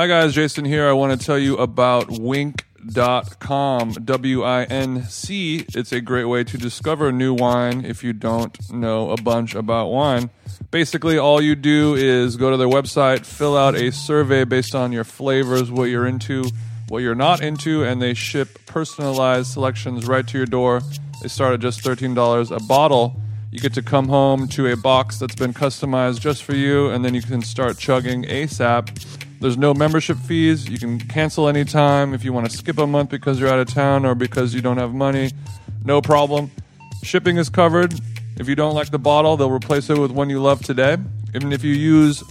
Hi guys, Jason here. I want to tell you about winc.com. W I N C. It's a great way to discover new wine if you don't know a bunch about wine. Basically, all you do is go to their website, fill out a survey based on your flavors, what you're into, what you're not into, and they ship personalized selections right to your door. They start at just $13 a bottle. You get to come home to a box that's been customized just for you, and then you can start chugging ASAP. There's no membership fees. You can cancel anytime if you want to skip a month because you're out of town or because you don't have money. No problem. Shipping is covered. If you don't like the bottle, they'll replace it with one you love today. Even if you use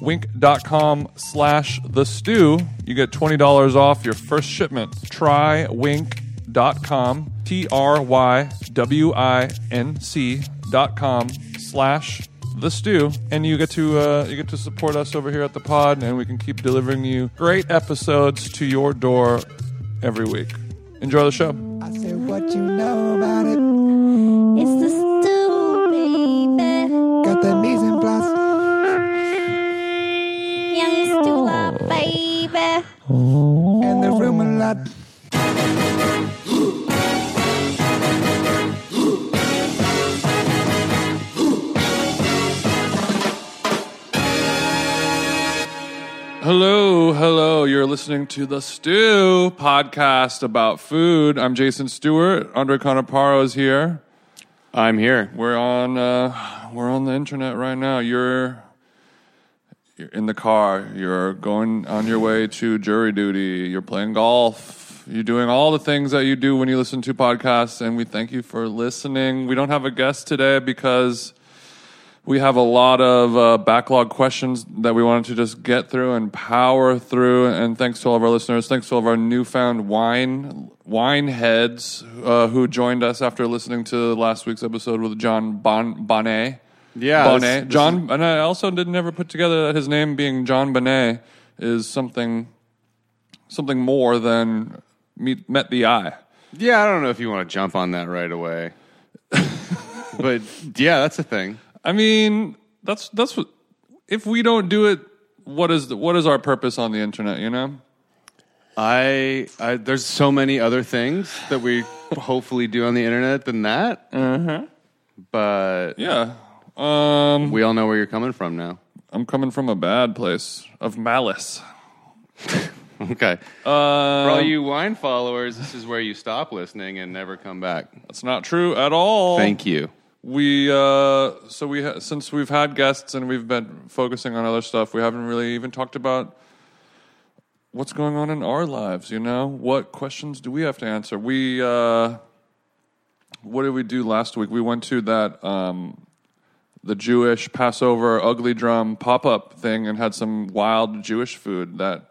winc.com slash the stew, you get $20 off your first shipment. Try winc.com, T R Y W I N C dot com slash the stew and you get to uh, you get to support us over here at the pod and we can keep delivering you great episodes to your door every week enjoy the show I said, what you know about it? It's the stew, baby. Got the mise en place. Young stew, baby. And the room a lot. Hello hello. You're listening to the stew podcast about food. I'm jason stewart. Andre conaparo is here. I'm here. we're on uh, we're on the internet right now. You're you're in the car. You're going on your way to jury duty. You're playing golf. You're doing all the things that you do when you listen to podcasts and we thank you for listening. We don't have a guest today because we have a lot of uh, backlog questions that we wanted to just get through and power through. And thanks to all of our listeners. Thanks to all of our newfound wine wine heads uh, who joined us after listening to last week's episode with John bon- Bonnet. Yeah, Bonnet. this- this John, and I also did never put together that his name being John Bonnet is something something more than meet, met the eye. Yeah, I don't know if you want to jump on that right away. but yeah, that's a thing. I mean, that's that's what. If we don't do it, what is the, what is our purpose on the internet? You know. I, I there's so many other things that we hopefully do on the internet than that. Uh-huh. But Yeah. Um, we all know where you're coming from now. I'm coming from a bad place of malice. Okay. For all you wine followers, this is where you stop listening and never come back. That's not true at all. Thank you. We uh, so we ha- since we've had guests and we've been focusing on other stuff, we haven't really even talked about what's going on in our lives. You know, what questions do we have to answer? We uh, what did we do last week? We went to that um, the Jewish Passover ugly drum pop up thing and had some wild Jewish food that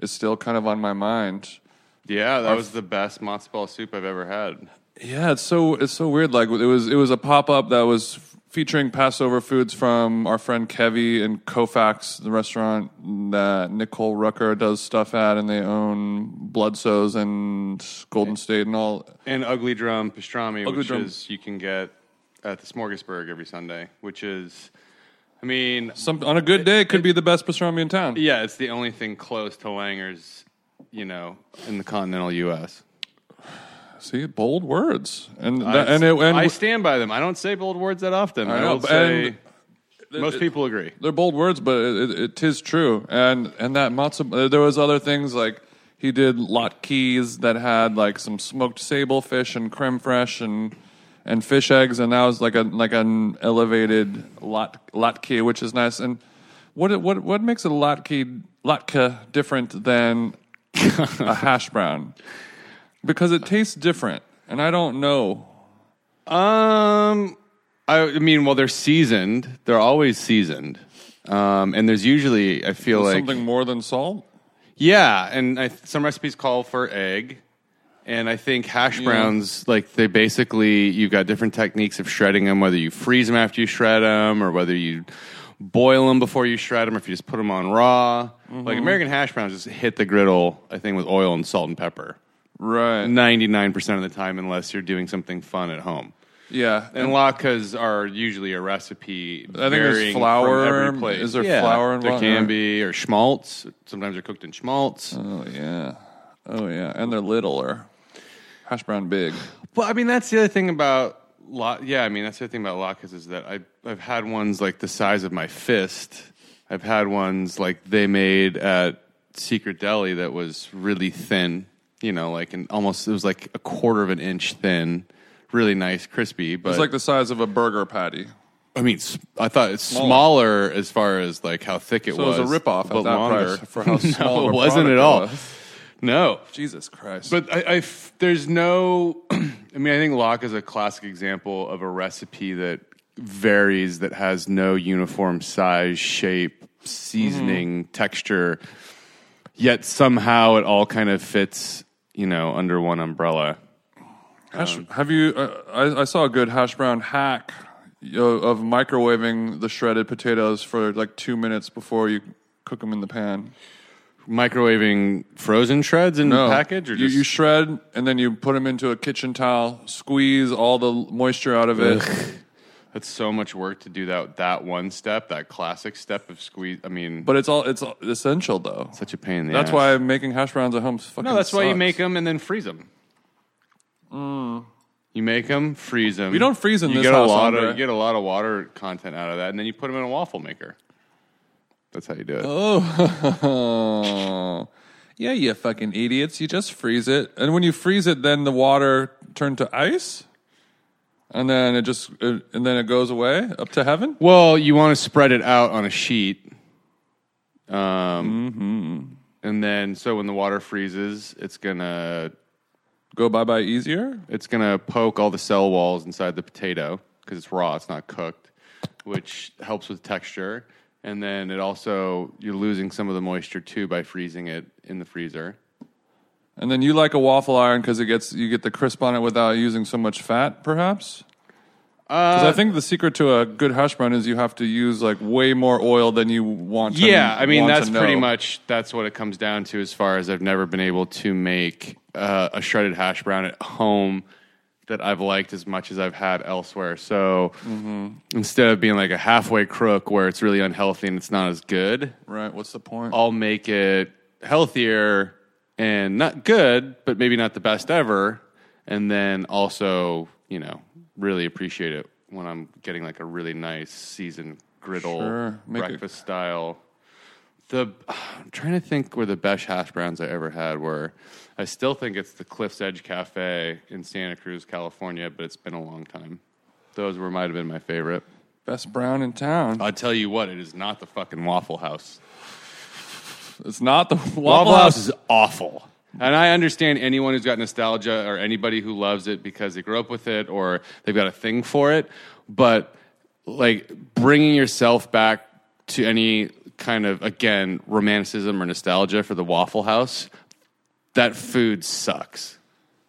is still kind of on my mind. Yeah, that was the best matzo ball soup I've ever had. Yeah, it's so it's so weird. Like it was it was a pop up that was featuring Passover foods from our friend Kevy and Cofax, the restaurant that Nicole Rucker does stuff at, and they own Bludso's and Golden State and all. And Ugly Drum pastrami, Ugly which Drum. is you can get at the Smorgasburg every Sunday, which is, I mean, Some on a good day, it could be the best pastrami in town. yeah, it's the only thing close to Langer's, you know, in the continental U.S. See, bold words, and I, that, and it, and I stand by them. I don't say bold words that often. I, know, will say most people agree. they're bold words, but it, it, it is true. And and that matzo, uh, there was other things like he did latkes that had like some smoked sable fish and creme fraiche and and fish eggs, and that was like a like an elevated lat latke, which is nice. And what what what makes a latke latke different than a hash brown? Because it tastes different, and I don't know. Um, I, mean, well, they're seasoned. They're always seasoned. Um, and there's usually, I feel like, Something more than salt. yeah, and I, some recipes call for egg. And I think hash browns, like they basically, you've got different techniques of shredding them, whether you freeze them after you shred them, or whether you boil them before you shred them, or if you just put them on raw. Like American hash browns just hit the griddle, I think, with oil and salt and pepper. Right. 99% of the time, unless you're doing something fun at home. Yeah, And latkes are usually a recipe. I think there's flour. From every place. Is there Yeah, flour There involved? can be, or schmaltz. Sometimes they're cooked in schmaltz. Oh yeah, oh yeah, and they're littler. Hash brown big. Well, I mean, that's the other thing about lot. Yeah, I mean, that's the other thing about latkes is that I I've had ones like the size of my fist. I've had ones like they made at Secret Deli that was really thin. You know, like an almost it was like a quarter of an inch thin. Really nice, crispy. But It's like the size of a burger patty. I mean, s- I thought it's smaller as far as like how thick it So was. it was a ripoff but at that longer. price for how small no, of it a wasn't product at it all. was. No, Jesus Christ! but I, I f- there's no. I mean, I think lock is a classic example of a recipe that varies, that has no uniform size, shape, seasoning, Mm-hmm. texture. Yet somehow it all kind of fits, you know, under one umbrella. Hash, have you? Uh, I, I saw a good hash brown hack of microwaving the shredded potatoes for like two minutes before you cook them in the pan. Microwaving frozen shreds in No, the package, or you, just you shred and then you put them into a kitchen towel, squeeze all the moisture out of it. That's so much work to do that that one step, that classic step of squeeze. I mean, But it's all it's all essential though. such a pain in the ass. That's ass. why making hash browns at home fucking No, that's why you make them and then freeze them. Mm. You make them, freeze them. We don't freeze in you this get house, a lot Andre. of you get a lot of water content out of that, and then you put them in a waffle maker. That's how you do it. Oh, yeah, you fucking idiots! You just freeze it, and when you freeze it, then the water turned to ice, and then it just uh, and then it goes away up to heaven. Well, you want to spread it out on a sheet, um, Mm-hmm. and then so when the water freezes, it's gonna Go bye bye easier. it's gonna poke all the cell walls inside the potato because it's raw, it's not cooked, which helps with texture. And then it also you're losing some of the moisture too by freezing it in the freezer. And then you like a waffle iron because it gets you get the crisp on it without using so much fat, perhaps. Because Uh, I think the secret to a good hash brown is you have to use like way more oil than you want. to Yeah, I mean that's pretty much that's what it comes down to. As far as I've never been able to make uh, a shredded hash brown at home that I've liked as much as I've had elsewhere. So Mm-hmm. instead of being like a halfway crook where it's really unhealthy and it's not as good, right. What's the point? I'll make it healthier and not good, but maybe not the best ever. And then also, you know, really appreciate it when I'm getting like a really nice seasoned griddle Sure. Make it- breakfast style. The I'm trying to think where the best hash browns I ever had were. I still think it's the Cliff's Edge Cafe in Santa Cruz, California, but it's been a long time. Those were might have been my favorite. Best brown in town. I'll tell you what, it is not the fucking Waffle House. It's not the Waffle, Waffle House. Is awful. And I understand anyone who's got nostalgia or anybody who loves it because they grew up with it or they've got a thing for it. But like bringing yourself back to any kind of, again, romanticism or nostalgia for the Waffle House, that food sucks.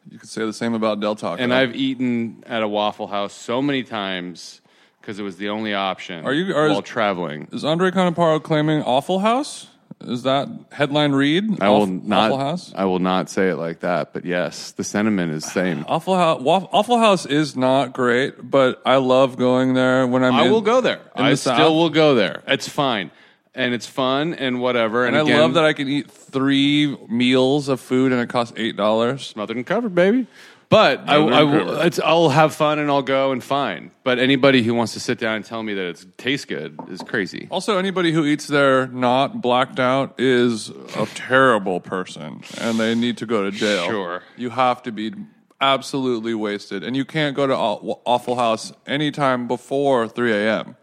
You could say the same about Del Taco. And I've eaten at a Waffle House so many times because it was the only option Are you- are- while traveling. is Andre Conaparo claiming Awful House? Is that headline read? I will Awf- not. Awful House. I will not say it like that, but yes, the sentiment is same. Awful House. Awful House is not great, but I love going there when I'm. I in- will go there. in I the still South. will go there. It's fine, and it's fun and whatever. And, And I again, love that I can eat three meals of food and it costs eight dollars. smothered and covered, baby. But I, Smothered I and will. It's, I'll have fun and I'll go and fine. But anybody who wants to sit down and tell me that it tastes good is crazy. Also, anybody who eats there not blacked out is a terrible person, and they need to go to jail. Sure. you have to be absolutely wasted, and you can't go to Awful House anytime before three a.m.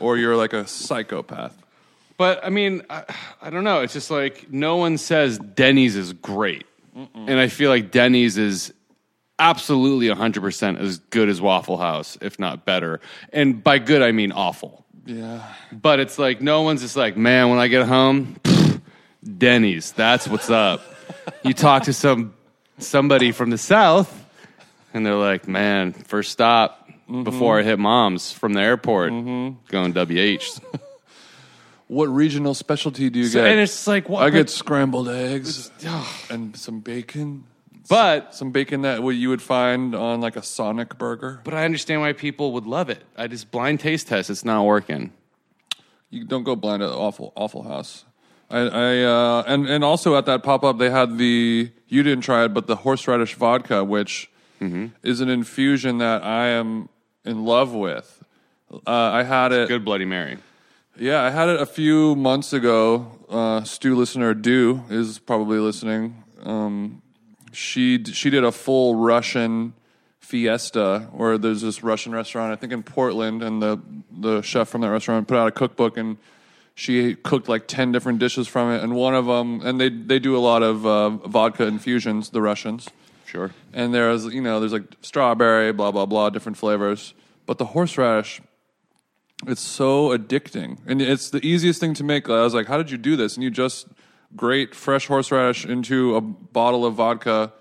or you're like a psychopath. But I mean, I, I don't know. It's just like no one says Denny's is great, and I feel like Denny's is absolutely 100% as good as Waffle House, if not better. And by good, I mean awful. Yeah, But it's like no one's just like, man, when I get home, pfft, Denny's, that's what's up. you talk to some somebody from the south, and they're like, man, first stop mm-hmm. before I hit mom's from the airport, mm-hmm. going WH. what regional specialty do you So- get? and it's like, what? I get scrambled eggs and some bacon. But Some bacon that you would find on like a Sonic burger. but I understand why people would love it. I just blind taste test. It's not working. You don't go blind at awful awful house. I, I uh, and and also at that pop up they had the you didn't try it, but the horseradish vodka, which is an infusion that I am in love with. Uh, I had it. Good Bloody Mary. Yeah, I had it a few months ago. Uh, Stu listener Do is probably listening. Um, she she did a full Russian fiesta where there's this Russian restaurant I think in Portland, and the the chef from that restaurant put out a cookbook and she cooked like ten different dishes from it, and one of them, and they they do a lot of uh, vodka infusions, the Russians. Sure. and there's you know there's like strawberry blah blah blah different flavors. But the horseradish it's so addicting. And it's the easiest thing to make. I was like how did you do this? And you just grate fresh horseradish into a bottle of vodka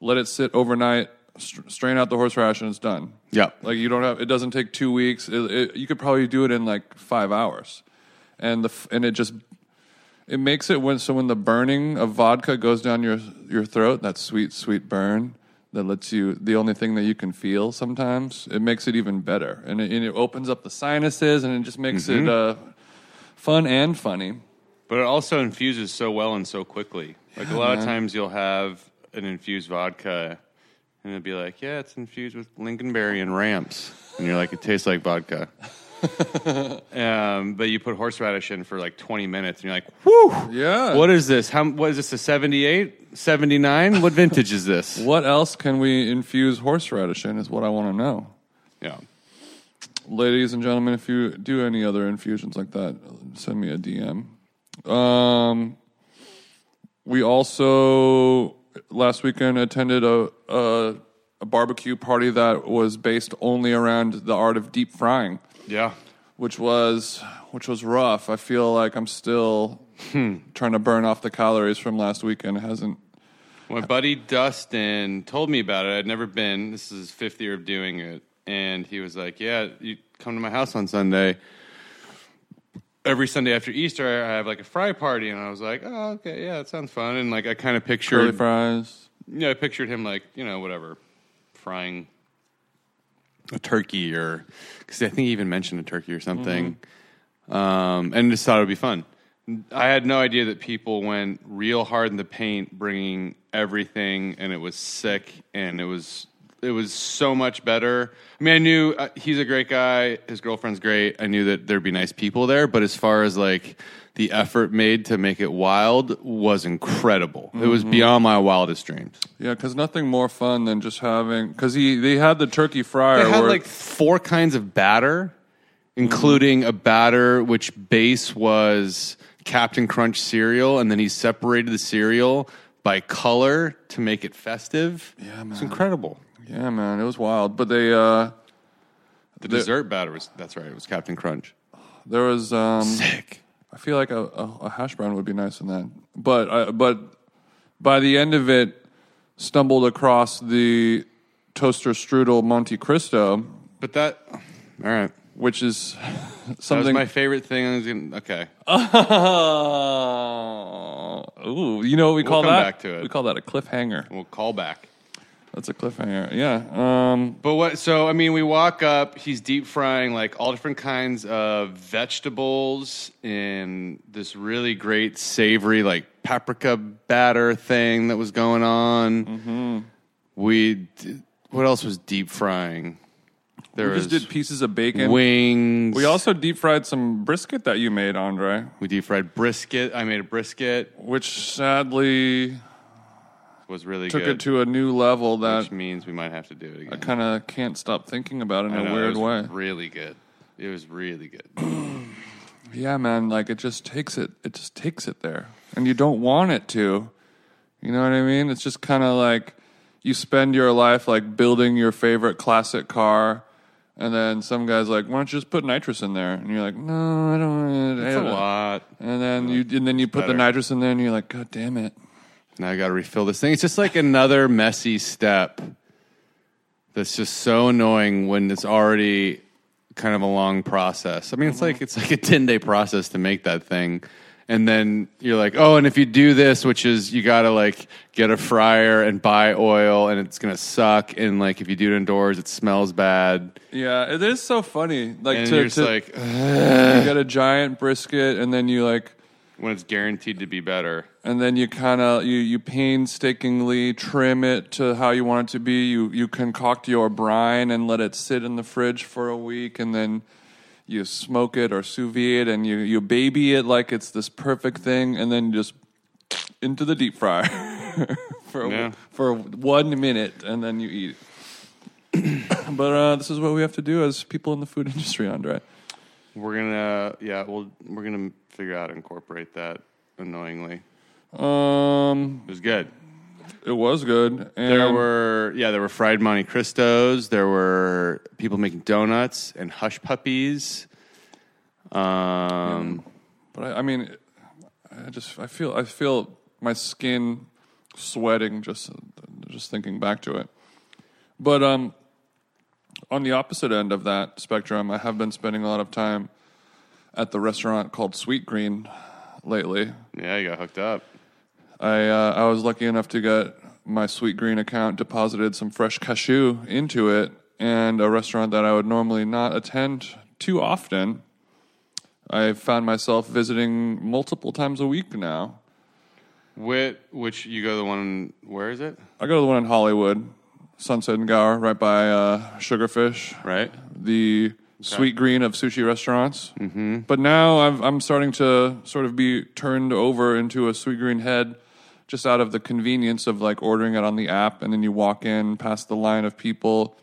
let it sit overnight str- strain out the horseradish and it's done Yeah. like you don't have it doesn't take two weeks it, it, you could probably do it in like five hours and the f- and it just it makes it when so when the burning of vodka goes down your your throat, that sweet sweet burn that lets you the only thing that you can feel sometimes. It makes it even better, and it, and it opens up the sinuses, and it just makes it uh, fun and funny. But it also infuses so well and so quickly. Like a lot of times you'll have an infused vodka and it'll be like, yeah, it's infused with lingonberry and ramps. And you're like, it tastes like vodka. um, but you put horseradish in for like 20 minutes and you're like, whew, Yeah. what is this? How, what is this, a 78, 79? What vintage is this? What else can we infuse horseradish in? Is what I want to know. Yeah. ladies and gentlemen, if you do any other infusions like that, send me a DM. Um, we also last weekend attended a, a a barbecue party that was based only around the art of deep frying, Yeah. which was which was rough. I feel like I'm still trying to burn off the calories from last weekend. It hasn't. My buddy Dustin told me about it. I'd never been. This is his fifth year of doing it. And he was like, Yeah, you come to my house on Sunday. Every Sunday after Easter, I have like a fry party. And I was like, Oh, okay, yeah, that sounds fun. And like, I kind of Curly pictured, fries. yeah, I pictured him like, you know, whatever, frying a turkey or, because I think he even mentioned a turkey or something. Um, and just thought it would be fun. I had no idea that people went real hard in the paint, bringing everything, and it was sick, and it was it was so much better. I mean, I knew uh, he's a great guy. His girlfriend's great. I knew that there'd be nice people there, but as far as like the effort made to make it wild was incredible. It was beyond my wildest dreams. Yeah, because nothing more fun than just having because he they had the turkey fryer. They had like four kinds of batter, including a batter which base was Cap'n Crunch cereal, and then he separated the cereal by color to make it festive. Yeah, man. it's incredible. Yeah, man, it was wild. But they uh, The dessert batter was that's right. It was Cap'n Crunch. there was um, Sick. I feel like a, a, a hash brown would be nice in that. But I, but by the end of it, stumbled across the toaster strudel Monte Cristo, But that, all right. which is That was something. my favorite thing. I was gonna, okay, Ooh, you know what we call come that? back to it. We call that a cliffhanger. we'll call back. That's a cliffhanger. Yeah. Um, But what? So I mean, we walk up. He's deep frying like all different kinds of vegetables in this really great savory like paprika batter thing that was going on. Mm-hmm. We did, what else was deep frying? There we was just did pieces of bacon. wings. We also deep fried some brisket that you made, Andre, we deep fried brisket. I made a brisket. which sadly Was really took good. it to a new level that which means we might have to do it again. I kind of can't stop thinking about it in I a know, weird it was way. Really good. It was really good. Yeah, man, like it just takes it. It just takes it there, and you don't want it to. You know what I mean? It's just kind of like you spend your life like building your favorite classic car, and then some guy's like, "Why don't you just put nitrous in there?" And you're like, "No, I don't." want it." It's a lot. And then you and then you put the nitrous in there, and you're like, "God damn it!" Now I got to refill this thing. It's just like another messy step that's just so annoying when it's already kind of a long process. I mean, it's like it's like a ten day process to make that thing, And then you're like, oh, and if you do this, which is you got to like get a fryer and buy oil, and it's gonna suck. And like if you do it indoors, it smells bad. Yeah, it is so funny. Like And to, you're just to like, you get a giant brisket, and then you like, when it's guaranteed to be better. And then you kind of you you painstakingly trim it to how you want it to be. You you concoct your brine and let it sit in the fridge for a week, and then you smoke it or sous vide it, and you you baby it like it's this perfect thing, and then just into the deep fryer for Yeah. for one minute, and then you eat. it. but uh, this is what we have to do as people in the food industry, Andre. We're gonna, yeah, well, we're gonna figure out incorporate that. Annoyingly, Um, it was good. it was good. And There were, yeah, there were fried Monte Cristos. There were people making donuts and hush puppies. Um, But I, I mean, I just I feel I feel my skin sweating just just thinking back to it. But um, on the opposite end of that spectrum, I have been spending a lot of time at the restaurant called Sweetgreen lately. yeah, you got hooked up. I uh, I was lucky enough to get my Sweetgreen account deposited some fresh cashew into it, and a restaurant that I would normally not attend too often. I found myself visiting multiple times a week now. Which, which you go to the one? Where is it? I go to the one in Hollywood, Sunset and Gower, right by uh, Sugarfish, Right. the Sweetgreen of sushi restaurants. Mm-hmm. But now I've, I'm starting to sort of be turned over into a Sweetgreen head, just out of the convenience of like ordering it on the app, and then you walk in past the line of people,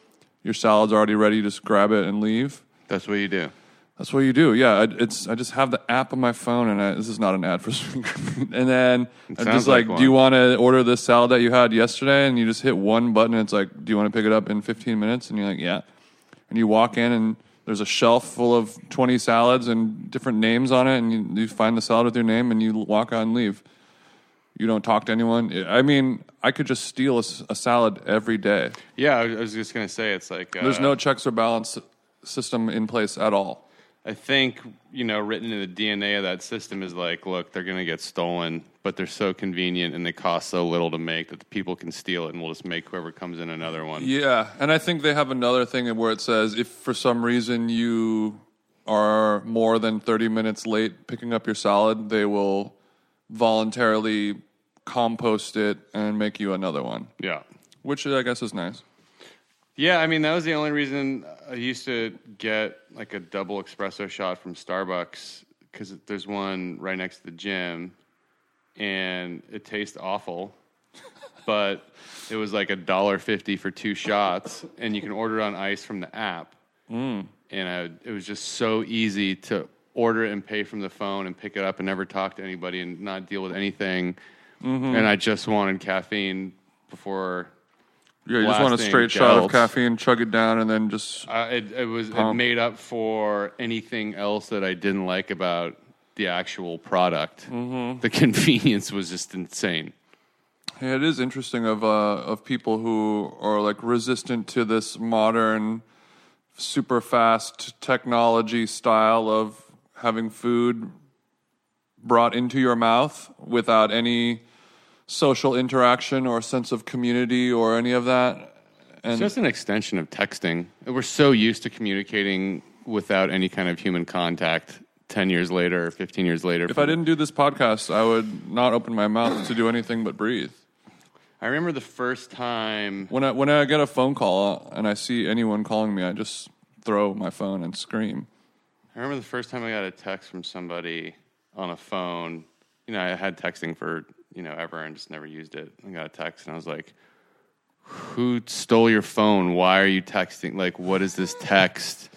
your salad's already ready, just grab it and leave. That's what you do. That's what you do. Yeah, I, it's I just have the app on my phone, and I, this is not an ad for And then I'm just like, like do you want to order this salad that you had yesterday? And you just hit one button. And it's like, do you want to pick it up in 15 minutes? And you're like, yeah. And you walk in, and there's a shelf full of 20 salads and different names on it, and you, you find the salad with your name, and you walk out and leave. You don't talk to anyone. I mean, I could just steal a salad every day. Yeah, I was- just gonna say it's like uh, There's no checks or balance system in place at all. I think you know, written in the DNA of that system is like, look, they're going to get stolen, but they're so convenient and they cost so little to make that the people can steal it, and we'll just make whoever comes in another one. Yeah, and I think they have another thing where it says if for some reason you are more than 30 minutes late picking up your salad, they will voluntarily compost it and make you another one, Yeah. which I guess is nice. Yeah, I mean that was the only reason I used to get like a double espresso shot from Starbucks because there's one right next to the gym, and it tastes awful, but it was like a dollar fifty for two shots, and you can order it on ice from the app, mm. and I, it was just so easy to order it and pay from the phone and pick it up and never talk to anybody and not deal with anything, and I just wanted caffeine before. Yeah, you just want a straight shot of caffeine, chug it down, and then just Uh, it, it was it made up for anything else that I didn't like about the actual product. Mm-hmm. The convenience was just insane. Yeah, it is interesting of uh, of people who are like resistant to this modern, super fast technology style of having food brought into your mouth without any social interaction or sense of community or any of that. And It's just an extension of texting. We're so used to communicating without any kind of human contact. Ten years later, fifteen years later. if I didn't do this podcast, I would not open my mouth to do anything but breathe. I remember the first time. When I when I get a phone call and I see anyone calling me, I just throw my phone and scream. I remember the first time I got a text from somebody on a phone. You know, I had texting for you know ever and just never used it. I got a text and I was like, "Who stole your phone? Why are you texting? Like, what is this text?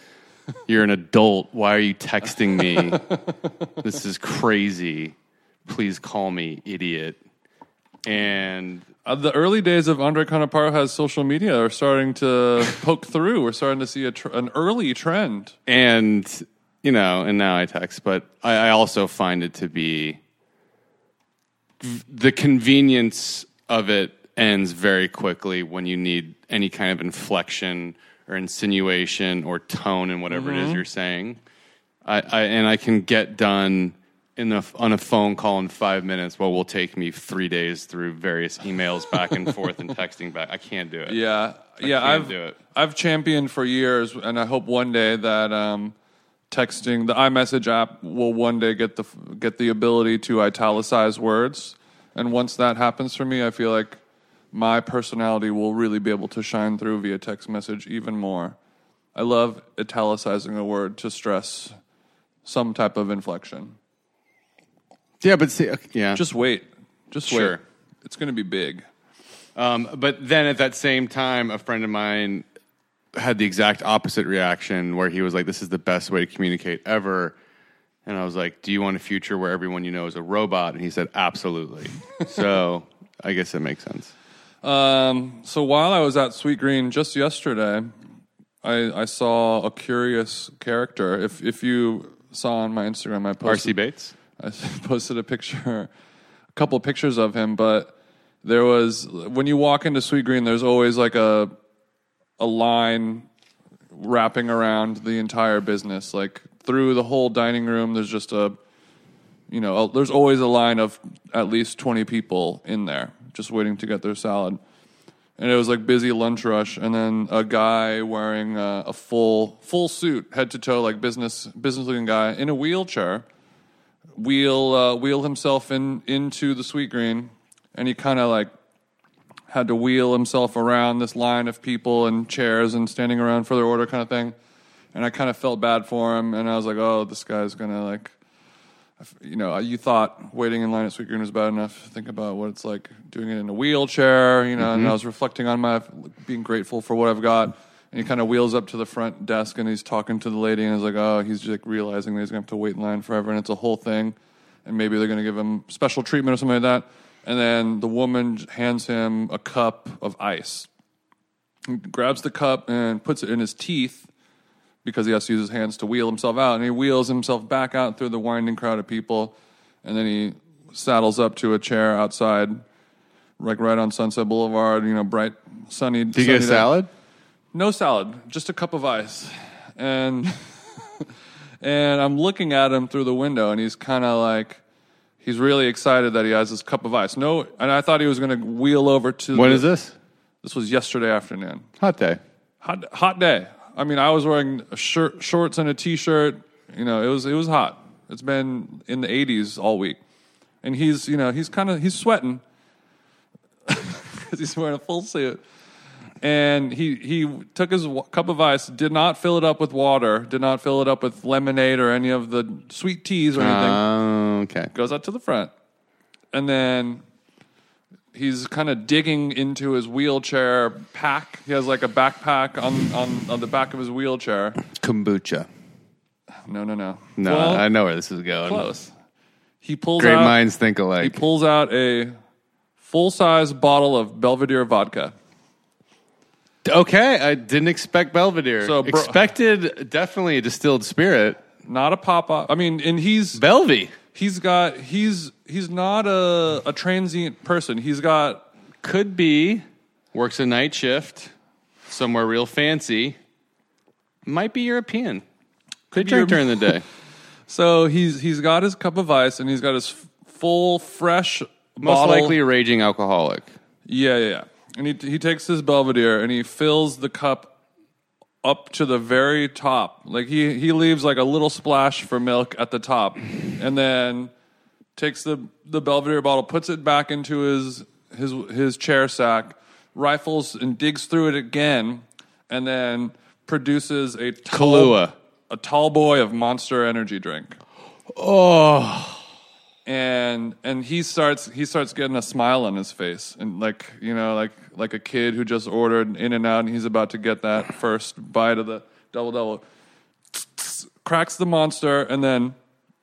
You're an adult. Why are you texting me? this is crazy. Please call me idiot." And Uh, the early days of Andre Conaparo has social media are starting to poke through. We're starting to see a tr- an early trend. and you know, and now I text, but I, I also find it to be the convenience of it ends very quickly when you need any kind of inflection or insinuation or tone in whatever it is you're saying. I, I and I can get done in the on a phone call in five minutes. What will take me three days through various emails back and forth and texting back. I can't do it. Yeah, yeah. can't I've do it. I've championed for years, and I hope one day that um, texting the iMessage app will one day get the get the ability to italicize words. And once that happens for me, I feel like my personality will really be able to shine through via text message even more. I love italicizing a word to stress some type of inflection. Yeah, but see, yeah, Just wait. Just wait. Sure. It's going to be big. Um, but then at that same time, a friend of mine had the exact opposite reaction where he was like, This is the best way to communicate ever. And I was like, Do you want a future where everyone you know is a robot? And he said, Absolutely. so I guess it makes sense. Um, so while I was at Sweetgreen just yesterday, I, I saw a curious character. If if you saw on my Instagram, I posted RC Bates? I posted a picture, a couple pictures of him. But there was when you walk into Sweetgreen, there's always like a a line wrapping around the entire business, like through the whole dining room. There's just a you know, a, there's always a line of at least 20 people in there just waiting to get their salad. And it was like busy lunch rush, and then a guy wearing a, a full full suit, head to toe, like business business looking guy in a wheelchair, wheel uh, wheel himself in into the sweet green, and he kind of like had to wheel himself around this line of people and chairs and standing around for their order kind of thing. And I kind of felt bad for him, and I was like, oh, this guy's gonna like you know, you thought waiting in line at Sweetgreen was bad enough. Think about what it's like doing it in a wheelchair, you know. And mm-hmm. I was reflecting on my being grateful for what I've got. And he kind of wheels up to the front desk and he's talking to the lady and he's like, oh, he's just like realizing that he's gonna have to wait in line forever, and it's a whole thing. And maybe they're gonna give him special treatment or something like that. And then the woman hands him a cup of ice. He grabs the cup and puts it in his teeth because he has to use his hands to wheel himself out. And he wheels himself back out through the winding crowd of people. And then he saddles up to a chair outside, like right on Sunset Boulevard, you know, bright, sunny. Did you get a salad? No salad, just a cup of ice. And and I'm looking at him through the window and he's kind of like he's really excited that he has this cup of ice. No, and I thought he was going to wheel over to When the- is this? This was yesterday afternoon. Hot day. Hot hot day. I mean, I was wearing a shirt, shorts and a t-shirt. You know, it was it was hot. It's been in the 80s all week. And he's, you know, he's kind of he's sweating cuz he's wearing a full suit. And he he took his cup of ice, did not fill it up with water, did not fill it up with lemonade or any of the sweet teas or anything Uh, okay. goes out to the front, and then he's kind of digging into his wheelchair pack. He has like a backpack on, on, on the back of his wheelchair. Kombucha. No, no, no. No, Well, I know where this is going. close. He pulls Great out. minds think alike. He pulls out a full size bottle of Belvedere vodka. Okay, I didn't expect Belvedere. So, bro- Expected definitely a distilled spirit. Not a pop up. I mean, and he's Belvy. he's got he's he's not a a transient person. He's got Could be. Works a night shift somewhere real fancy. Might be European. Could be drink during the day. so he's he's got his cup of ice and he's got his full fresh Most bottle. likely a raging alcoholic. Yeah, yeah, yeah. And he he takes his Belvedere and he fills the cup up to the very top. Like he he leaves like a little splash for milk at the top, and then takes the the Belvedere bottle, puts it back into his his his chair sack, rifles and digs through it again, and then produces a tall, Kahlua. a tall boy of Monster Energy drink Oh. And and he starts he starts getting a smile on his face and like you know like like a kid who just ordered in and out and he's about to get that first bite of the double double cracks the monster and then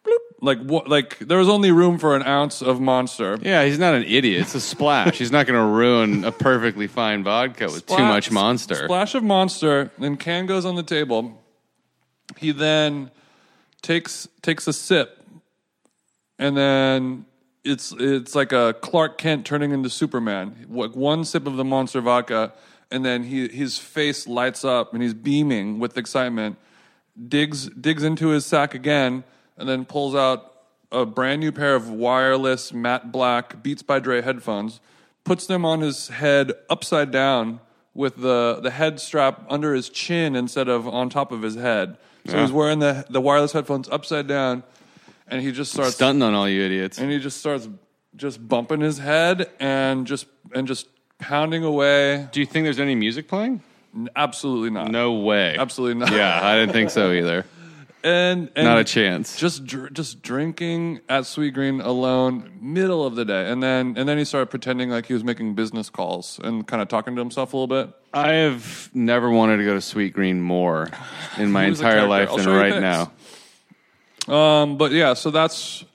bloop, like what like there was only room for an ounce of monster Yeah, he's not an idiot. It's a splash. he's not going to ruin a perfectly fine vodka with too much monster. Splash of monster, then can goes on the table. He then takes takes a sip, and then it's it's like a Clark Kent turning into Superman. Like one sip of the monster vodka, and then he his face lights up and he's beaming with excitement. Digs digs into his sack again, and then pulls out a brand new pair of wireless matte black Beats by Dre headphones, puts them on his head upside down with the, the head strap under his chin instead of on top of his head. So Yeah. he's wearing the, the wireless headphones upside down, and he just starts Stunting on all you idiots. and he just starts just bumping his head and just and just pounding away. Do you think there's any music playing? Absolutely not. No way. Absolutely not. Yeah, I didn't think so either. And, and Not a chance. just dr- just drinking at Sweetgreen alone, middle of the day, and then and then he started pretending like he was making business calls and kind of talking to himself a little bit. I have never wanted to go to Sweetgreen more in my He was a entire character. life I'll than show you right pics. now. Um, but yeah, so that's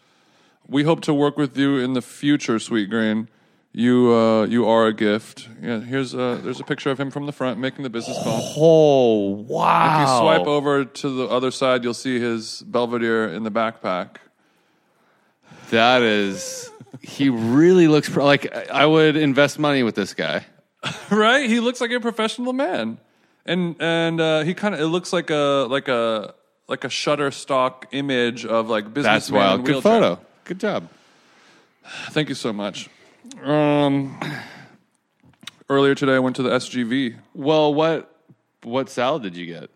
we hope to work with you in the future, Sweetgreen. You uh, you are a gift. Yeah, here's a, there's a picture of him from the front making the business call. Oh wow! If you swipe over to the other side, you'll see his Belvedere in the backpack. That is, he really looks pro- like I would invest money with this guy. right? He looks like a professional man, and and uh, he kind of it looks like a like a like a Shutterstock image of like business. That's wild. Good photo. Good job. Thank you so much. Um, earlier today, I went to the SGV. Well, what what salad did you get?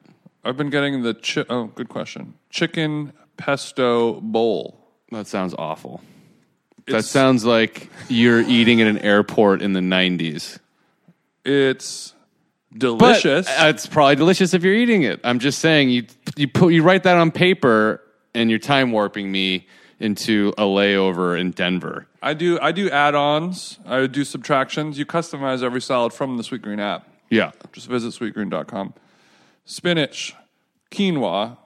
I've been getting the chi- oh, good question. Chicken pesto bowl. That sounds awful. That It's- sounds like you're eating at an airport in the '90s. It's delicious. uh, it's probably delicious if you're eating it. I'm just saying you you put you write that on paper and you're time warping me into a layover in Denver. I do I do add-ons. I do subtractions. You customize every salad from the Sweetgreen app. Yeah. Just visit sweetgreen.com. Spinach, quinoa.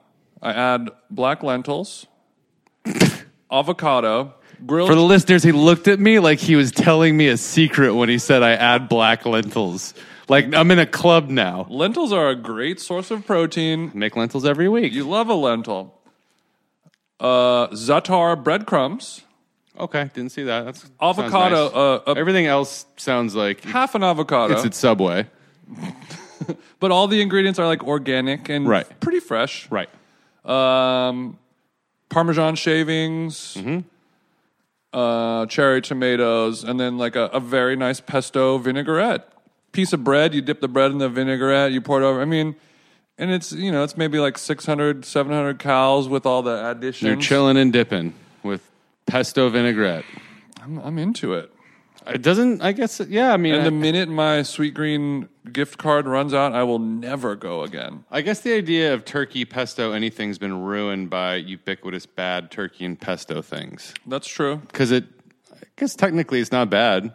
I add black lentils, avocado, grilled For the listeners, he looked at me like he was telling me a secret when he said I add black lentils. Like I'm in a club now. lentils are a great source of protein. Make lentils every week. You love a lentil. Uh, za'atar breadcrumbs, okay, didn't see that. That's avocado. sounds nice. Uh, a, Everything else sounds like half an avocado. it's at Subway. but all the ingredients are like organic and Right. pretty fresh. Right. Um, Parmesan shavings, Mm-hmm. uh, cherry tomatoes, and then like a, a very nice pesto vinaigrette. Piece of bread, you dip the bread in the vinaigrette, you pour it over. I mean, and it's you know it's maybe like 600, 700 calories with all the additions. You're chilling and dipping with pesto vinaigrette. I'm, I'm into it. It doesn't. I guess. Yeah. I mean, And I, the minute my sweet green gift card runs out, I will never go again. I guess the idea of turkey pesto anything's been ruined by ubiquitous bad turkey and pesto things. That's true. Because it, I guess technically it's not bad.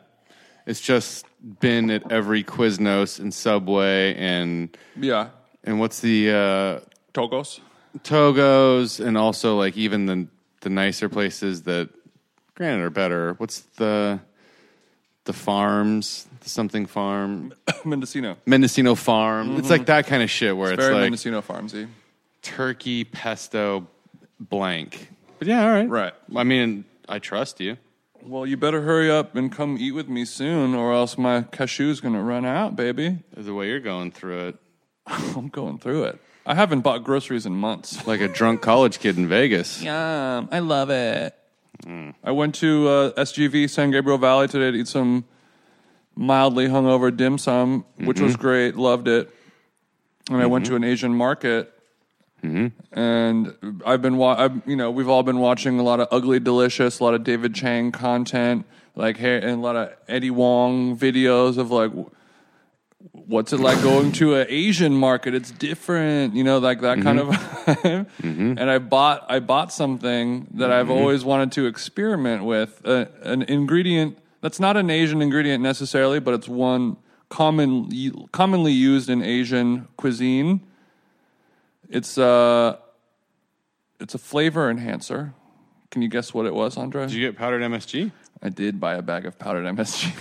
It's just been at every Quiznos and Subway and Yeah, and what's the uh, Togo's. Togo's and also like even the the nicer places that granted are better. What's the the farms? The something farm, Mendocino. Mendocino Farm. It's like that kind of shit where it's, Very like Mendocino farmsy. turkey pesto blank. But yeah, all right, Right. I mean, I trust you. Well, you better hurry up and come eat with me soon, or else my cashew's gonna run out, baby. The way you're going through it, I'm going through it. I haven't bought groceries in months. like a drunk college kid in Vegas. Yum, I love it. I went to uh, SGV San Gabriel Valley today to eat some mildly hungover dim sum, which was great. Loved it. And I went to an Asian market. Mm-hmm. And I've been, wa- I've, you know, we've all been watching a lot of Ugly Delicious, a lot of David Chang content, like, hey, and a lot of Eddie Huang videos of like, what's it like going to an Asian market? It's different, you know, like that kind mm-hmm. of. Mm-hmm. And I bought I bought something that I've always wanted to experiment with, uh, an ingredient that's not an Asian ingredient necessarily, but it's one common commonly used in Asian cuisine. It's uh it's a flavor enhancer. Can you guess what it was, Andre? Did you get powdered MSG? I did buy a bag of powdered MSG.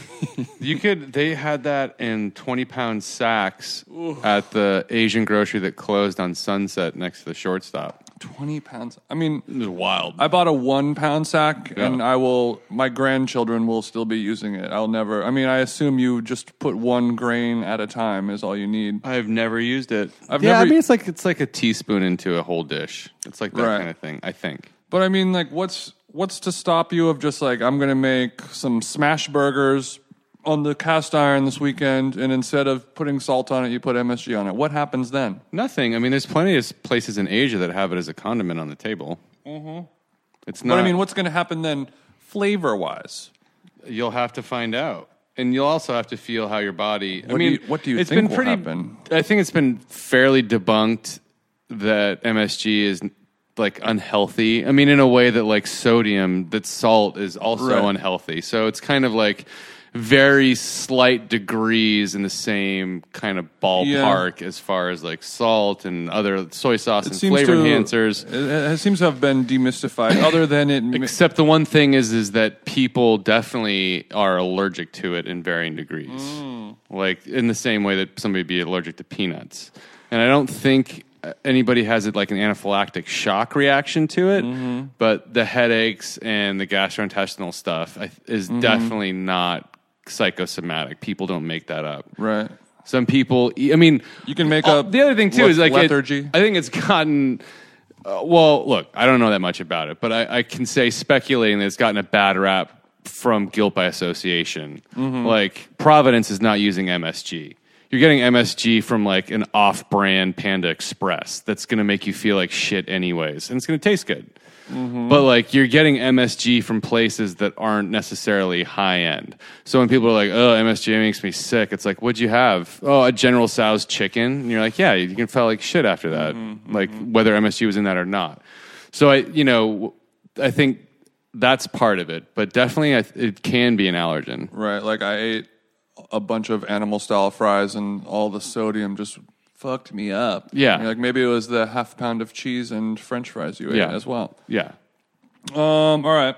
You could. They had that in twenty pound sacks at the Asian grocery that closed on Sunset next to the shortstop. Twenty pounds. I mean, It was wild. I bought a one pound sack, Yeah. and I will. My grandchildren will still be using it. I'll never. I mean, I assume you just put one grain at a time is all you need. I've never used it. I've yeah, never- I mean it's like it's like a teaspoon into a whole dish. It's like that Right. kind of thing. I think. But I mean, like, what's what's to stop you of just like I'm going to make some smash burgers on the cast iron this weekend, and instead of putting salt on it, you put MSG on it. What happens then? Nothing. I mean, there's plenty of places in Asia that have it as a condiment on the table. Mm-hmm. It's not. But I mean, what's going to happen then, flavor wise? You'll have to find out. And you'll also have to feel how your body. I What do mean, you- what do you it's think been pretty, happen? I think it's been fairly debunked that MSG is like unhealthy. I mean, in a way that like sodium, that salt is also Right. unhealthy. So it's kind of like very slight degrees in the same kind of ballpark as far as like salt and other soy sauce and flavor enhancers. It, it seems to have been demystified. Other than it, Except the one thing is is that people definitely are allergic to it in varying degrees. Mm. Like in the same way that somebody would be allergic to peanuts. And I don't think anybody has it like an anaphylactic shock reaction to it, Mm-hmm. but the headaches and the gastrointestinal stuff I- is Mm-hmm. definitely not psychosomatic. People don't make that up. right. Some people, I mean, You can make Oh, up the other thing too le- is like it- lethargy. I think it's gotten. Uh, well, look, I don't know that much about it, but I, I can say speculating that it's gotten a bad rap from guilt by association. Mm-hmm. Like Providence is not using MSG. You're getting MSG from like an off-brand Panda Express that's going to make you feel like shit anyways, and it's going to taste good. Mm-hmm. But like you're getting MSG from places that aren't necessarily high end. So when people are like, "Oh, MSG makes me sick," it's like, "What'd you have?" Oh, a General Tso's chicken. And you're like, "Yeah, you can feel like shit after that." Mm-hmm, Like whether MSG was in that or not. So I, you know, I think that's part of it, but definitely I, it can be an allergen. Right. Like I ate a bunch of animal style fries and all the sodium just fucked me up. Yeah. Like maybe it was the half pound of cheese and french fries you ate Yeah. as well. Yeah. Um, all right.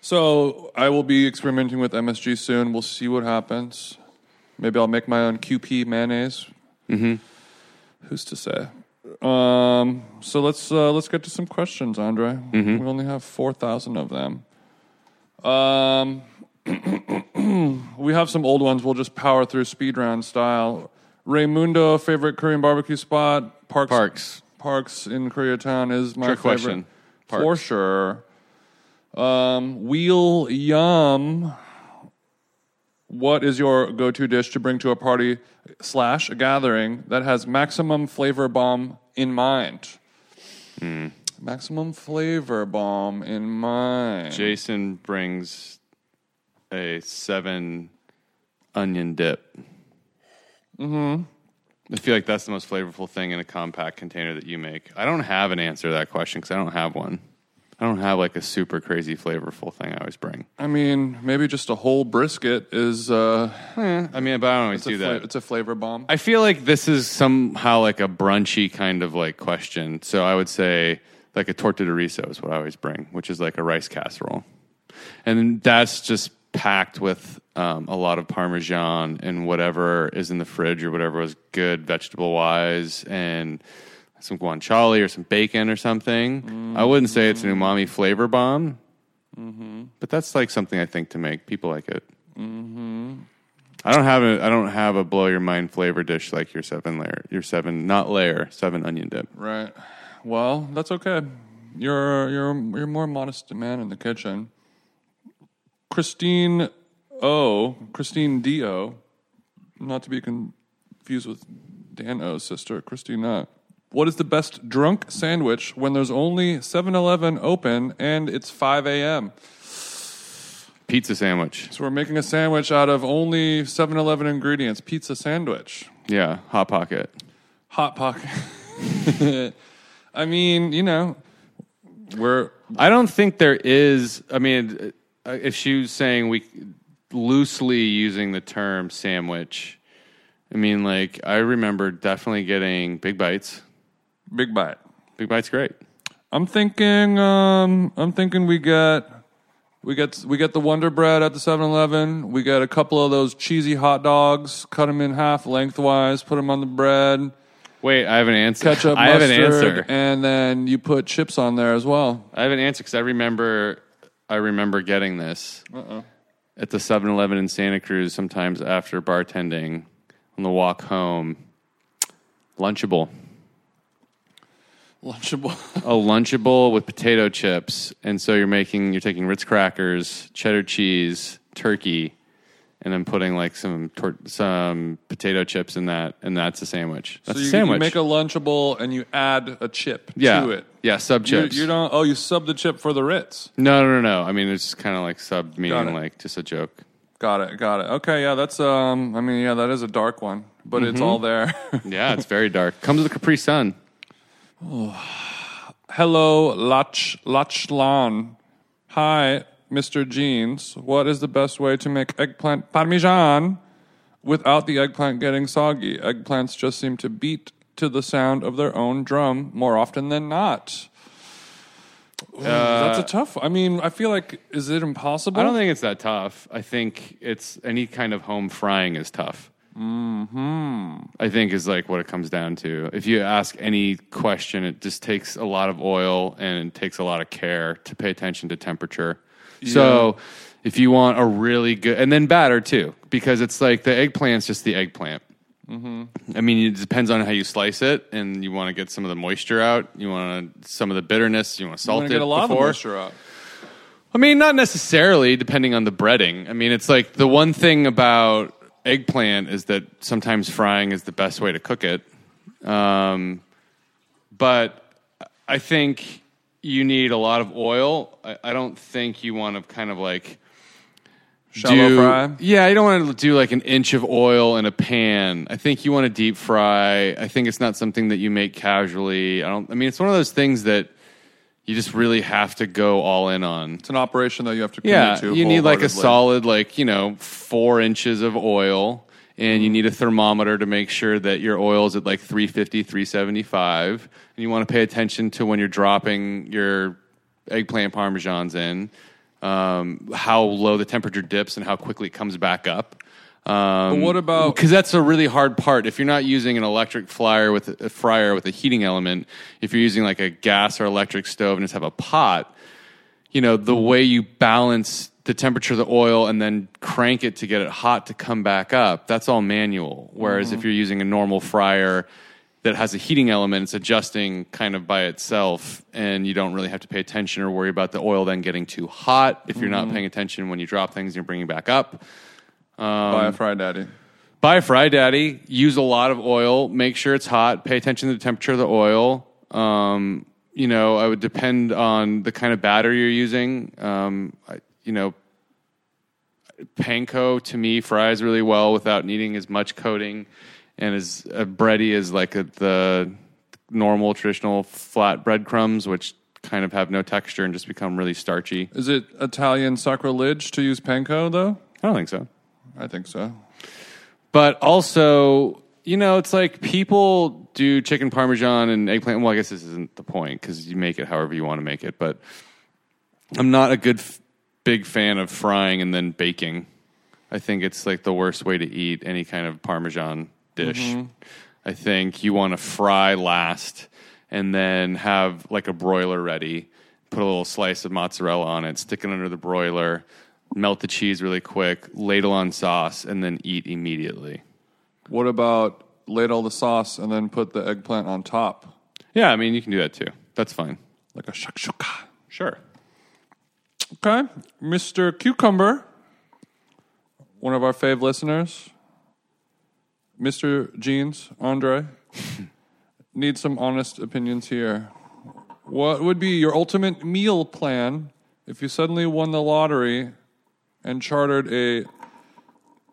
So I will be experimenting with MSG soon. We'll see what happens. Maybe I'll make my own Kewpie mayonnaise. Mm-hmm. Who's to say? Um, so let's uh, let's get to some questions, Andre. We only have four thousand of them. Um, we have some old ones. We'll just power through speed round style. Raymundo, favorite Korean barbecue spot. Parks. Parks. Parks in Koreatown is my Trick favorite question. for sure. Um, Wheel Yum. What is your go-to dish to bring to a party slash a gathering that has maximum flavor bomb in mind? Hmm. Maximum flavor bomb in mind. Jason brings a seven onion dip. Mm-hmm. I feel like that's the most flavorful thing in a compact container that you make. I don't have an answer to that question because I don't have one. I don't have like a super crazy flavorful thing I always bring. I mean, maybe just a whole brisket is uh, I mean, but I don't always do fla- that. it's a flavor bomb. I feel like this is somehow like a brunchy kind of like question. So I would say like a torta de riso is what I always bring, which is like a rice casserole. And that's just packed with um, a lot of Parmesan and whatever is in the fridge or whatever was good vegetable wise and some guanciale or some bacon or something. I wouldn't say it's an mm-hmm. umami flavor bomb, mm-hmm. but that's like something I think to make. People like it. Mm-hmm. I don't have a I don't have a blow your mind flavor dish like your seven layer your seven not layer seven onion dip. Right. Well, that's okay. You're you're you're more modest man in the kitchen. Christine O, Christine D O, not to be confused with Dan O's sister, Christina. What is the best drunk sandwich when there's only 7-Eleven open and it's 5 a.m.? Pizza sandwich. So we're making a sandwich out of only 7-Eleven ingredients. Pizza sandwich. Yeah, hot pocket. Hot pocket. I mean, you know, we're I don't think there is. I mean, if she was saying we loosely using the term sandwich, I mean, like I remember definitely getting big bites. big bite. Big bites, great. I'm thinking. Um, I'm thinking we get we get we get the Wonder Bread at the 7-Eleven. We get a couple of those cheesy hot dogs. Cut them in half lengthwise. Put them on the bread. Wait, I have an answer. Ketchup, I have an answer. and then you put chips on there as well. I have an answer because I remember. I remember getting this Uh-uh. at the 7-Eleven in Santa Cruz. Sometimes after bartending on the walk home. Lunchable. Lunchable. a Lunchable with potato chips, and so you're making you're taking Ritz crackers, cheddar cheese, turkey, and then putting like some tor- some potato chips in that, and that's a sandwich. That's so a you, sandwich. you make a Lunchable and you add a chip yeah, to it. yeah, sub chips. you don't. Oh, you sub the chip for the Ritz. no, no, no, no. I mean, it's kind of like sub meaning like just a joke. Got it. Got it. Okay. Yeah. That's. Um. I mean. Yeah. That is a dark one, but it's all there. Yeah, it's very dark. Comes with a Capri Sun. Oh. Hello, Lach Lachlan. Hi, Mr. Jeans. What is the best way to make eggplant parmesan without the eggplant getting soggy? Eggplants just seem to beat to the sound of their own drum more often than not. Ooh, that's a tough. I mean, I feel like is it impossible? I don't think it's that tough. I think it's any kind of home frying is tough. Hmm. I think is like what it comes down to. If you ask any question, it just takes a lot of oil and it takes a lot of care to pay attention to temperature. So if you want a really good, and then batter too, because it's like the eggplant's just the eggplant. I mean, it depends on how you slice it, and you want to get some of the moisture out. You want to, some of the bitterness. You want to salt it get a lot of moisture out. I mean, not necessarily, depending on the breading. I mean, it's like the one thing about eggplant is that sometimes frying is the best way to cook it. Um, but I think you need a lot of oil. I, I don't think you want to kind of like Shallow do- fry. Yeah, you don't want to do like an inch of oil in a pan. I think you want to deep fry. I think it's not something that you make casually. I don't. I mean, it's one of those things that you just really have to go all in on. It's an operation that you have to commit Yeah, to. you need like a solid, like you know, four inches of oil, and you need a thermometer to make sure that your oil is at like 350, 375. And you want to pay attention to when you're dropping your eggplant parmesans in, um, how low the temperature dips and how quickly it comes back up. Um, But what about- because that's a really hard part. If you're not using an electric fryer with a, a fryer with a heating element, if you're using like a gas or electric stove and just have a pot, you know the way you balance the temperature of the oil and then crank it to get it hot to come back up that's all manual. Whereas if you're using a normal fryer that has a heating element it's adjusting kind of by itself and you don't really have to pay attention or worry about the oil then getting too hot. If you're not paying attention when you drop things and you're bringing back up. Buy a fry daddy. buy a fry daddy. Use a lot of oil. Make sure it's hot. Pay attention to the temperature of the oil. Um, you know i would depend on the kind of batter you're using. Um, I, you know panko to me fries really well without needing as much coating and as uh, bready as like a, the normal traditional flat breadcrumbs which kind of have no texture and just become really starchy Is it Italian sacrilege to use panko though? i don't think so I think so. But also, you know, it's like people do chicken parmesan and eggplant. Well, I guess this isn't the point because you make it however you want to make it. But I'm not a good, f- big fan of frying and then baking. I think it's like the worst way to eat any kind of parmesan dish. Mm-hmm. I think you want to fry last and then have like a broiler ready. Put a little slice of mozzarella on it, stick it under the broiler, melt the cheese really quick, ladle on sauce, and then eat immediately. What about ladle the sauce and then put the eggplant on top, Yeah, I mean, you can do that too. That's fine. like a shakshuka? Sure. Okay, Mr. Cucumber, one of our fave listeners, Mr. Jeans Andre, need some honest opinions here. What would be your ultimate meal plan if you suddenly won the lottery and chartered a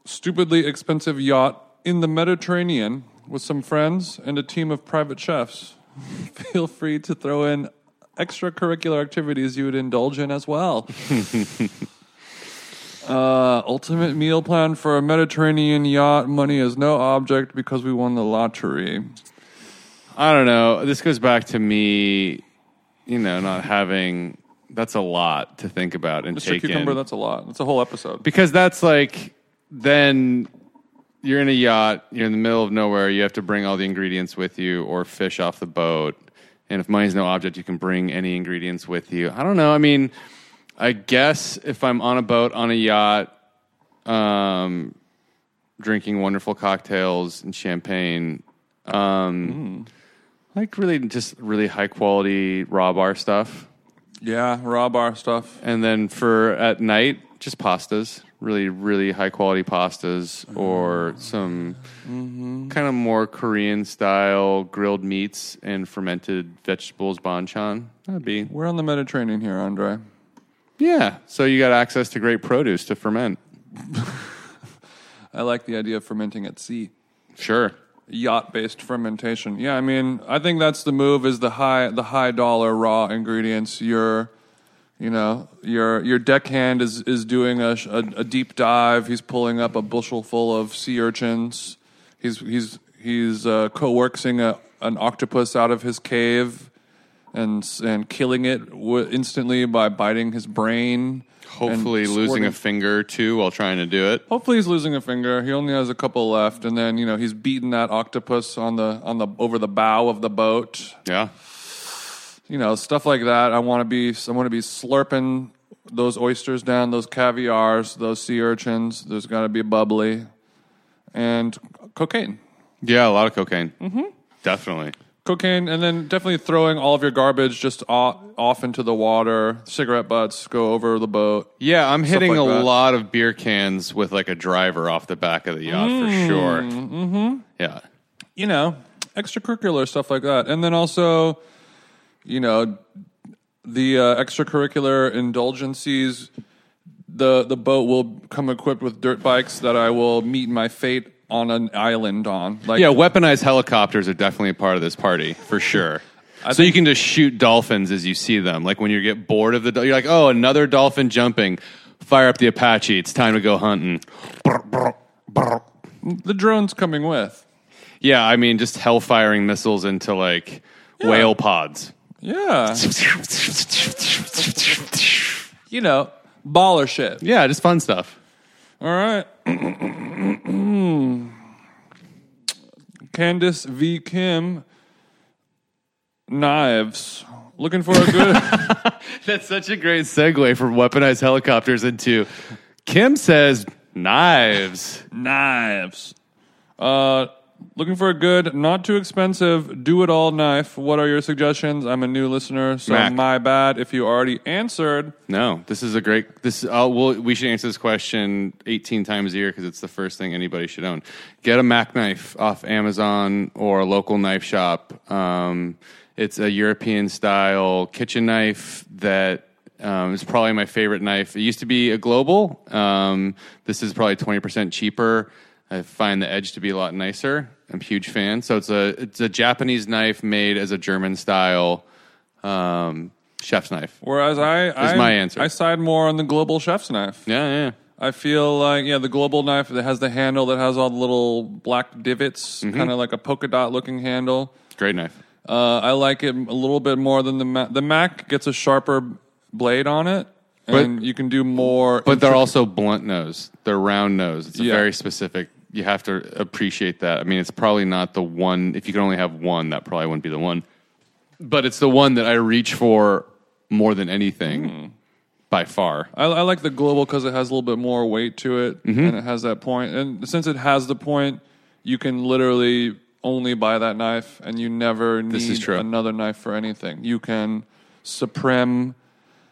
stupidly expensive yacht in the Mediterranean with some friends and a team of private chefs? Feel free to throw in extracurricular activities you would indulge in as well. Uh, ultimate meal plan for a Mediterranean yacht. Money is no object because we won the lottery. I don't know. This goes back to me, you know, not having. That's a lot to think about and Mr. take Cucumber, in. that's a lot. That's a whole episode. because that's like then you're in a yacht, you're in the middle of nowhere, you have to bring all the ingredients with you or fish off the boat. And if money's no object, you can bring any ingredients with you. I don't know. I mean, I guess if I'm on a boat on a yacht, um, drinking wonderful cocktails and champagne, um, Like really, just really high quality raw bar stuff. Yeah, raw bar stuff. And then for at night, just pastas. Really, really high quality pastas or mm-hmm. some mm-hmm. kind of more Korean style grilled meats and fermented vegetables banchan. That'd be We're on the Mediterranean here, Andre. yeah. So you got access to great produce to ferment. I like the idea of fermenting at sea. Sure. Yacht-based fermentation. Yeah, I mean, I think that's the move. Is the high the high dollar raw ingredients. Your, you know, your your deckhand is is doing a, a a deep dive. He's pulling up a bushel full of sea urchins. He's he's he's uh, coercing a, an octopus out of his cave, and and killing it w- instantly by biting his brain. Hopefully losing a finger too while trying to do it. Hopefully he's losing a finger. He only has a couple left, and then you know he's beating that octopus on the on the over the bow of the boat. Yeah. You know stuff like that. I want to be I want to be slurping those oysters down, those caviars, those sea urchins. There's got to be bubbly and cocaine, Yeah, a lot of cocaine. Mm-hmm. Definitely. cocaine, and then definitely throwing all of your garbage just off, off into the water. Cigarette butts go over the boat. Yeah, I'm hitting like a that. lot of beer cans with like a driver off the back of the yacht for sure. Mm-hmm. Yeah. you know, extracurricular stuff like that. And then also, you know, the uh, extracurricular indulgencies. The the boat will come equipped with dirt bikes that I will meet my fate on an island on. Like Yeah, weaponized helicopters are definitely a part of this party for sure. so you can just shoot dolphins as you see them. Like when you get bored of the, dol- you're like, oh, another dolphin jumping. Fire up the Apache. It's time to go hunting. the drones coming with. Yeah, I mean, just hell firing missiles into like whale pods. Yeah, you know, baller shit. Yeah, just fun stuff. All right. Candice V. Kim knives. Looking for a good. That's such a great segue from weaponized helicopters into Kim says knives. knives. Uh, looking for a good, not too expensive, do it all knife. What are your suggestions? I'm a new listener, so Mac. my bad if you already answered. No, this is a great. This uh, we'll, we should answer this question 18 times a year because it's the first thing anybody should own. Get a Mac knife off Amazon or a local knife shop. Um, it's a European style kitchen knife that um, is probably my favorite knife. It used to be a global. Um, this is probably 20% cheaper. I find the edge to be a lot nicer. I'm a huge fan. So it's a it's a Japanese knife made as a German style um, chef's knife. Whereas I, I my answer. I side more on the global chef's knife. Yeah, yeah. I feel like yeah, the global knife that has the handle that has all the little black divots, Mm-hmm. kind of like a polka dot looking handle. Great knife. Uh, I like it a little bit more than the Mac. The Mac gets a sharper blade on it, and you can do more. But they're also blunt nose. They're round nose. It's a Yeah. very specific. You have to appreciate that. I mean, it's probably not the one. If you can only have one, that probably wouldn't be the one. But it's the one that I reach for more than anything, by far. I, I like the global because it has a little bit more weight to it, Mm-hmm. and it has that point. And since it has the point, you can literally only buy that knife, and you never need This is true. another knife for anything. You can supreme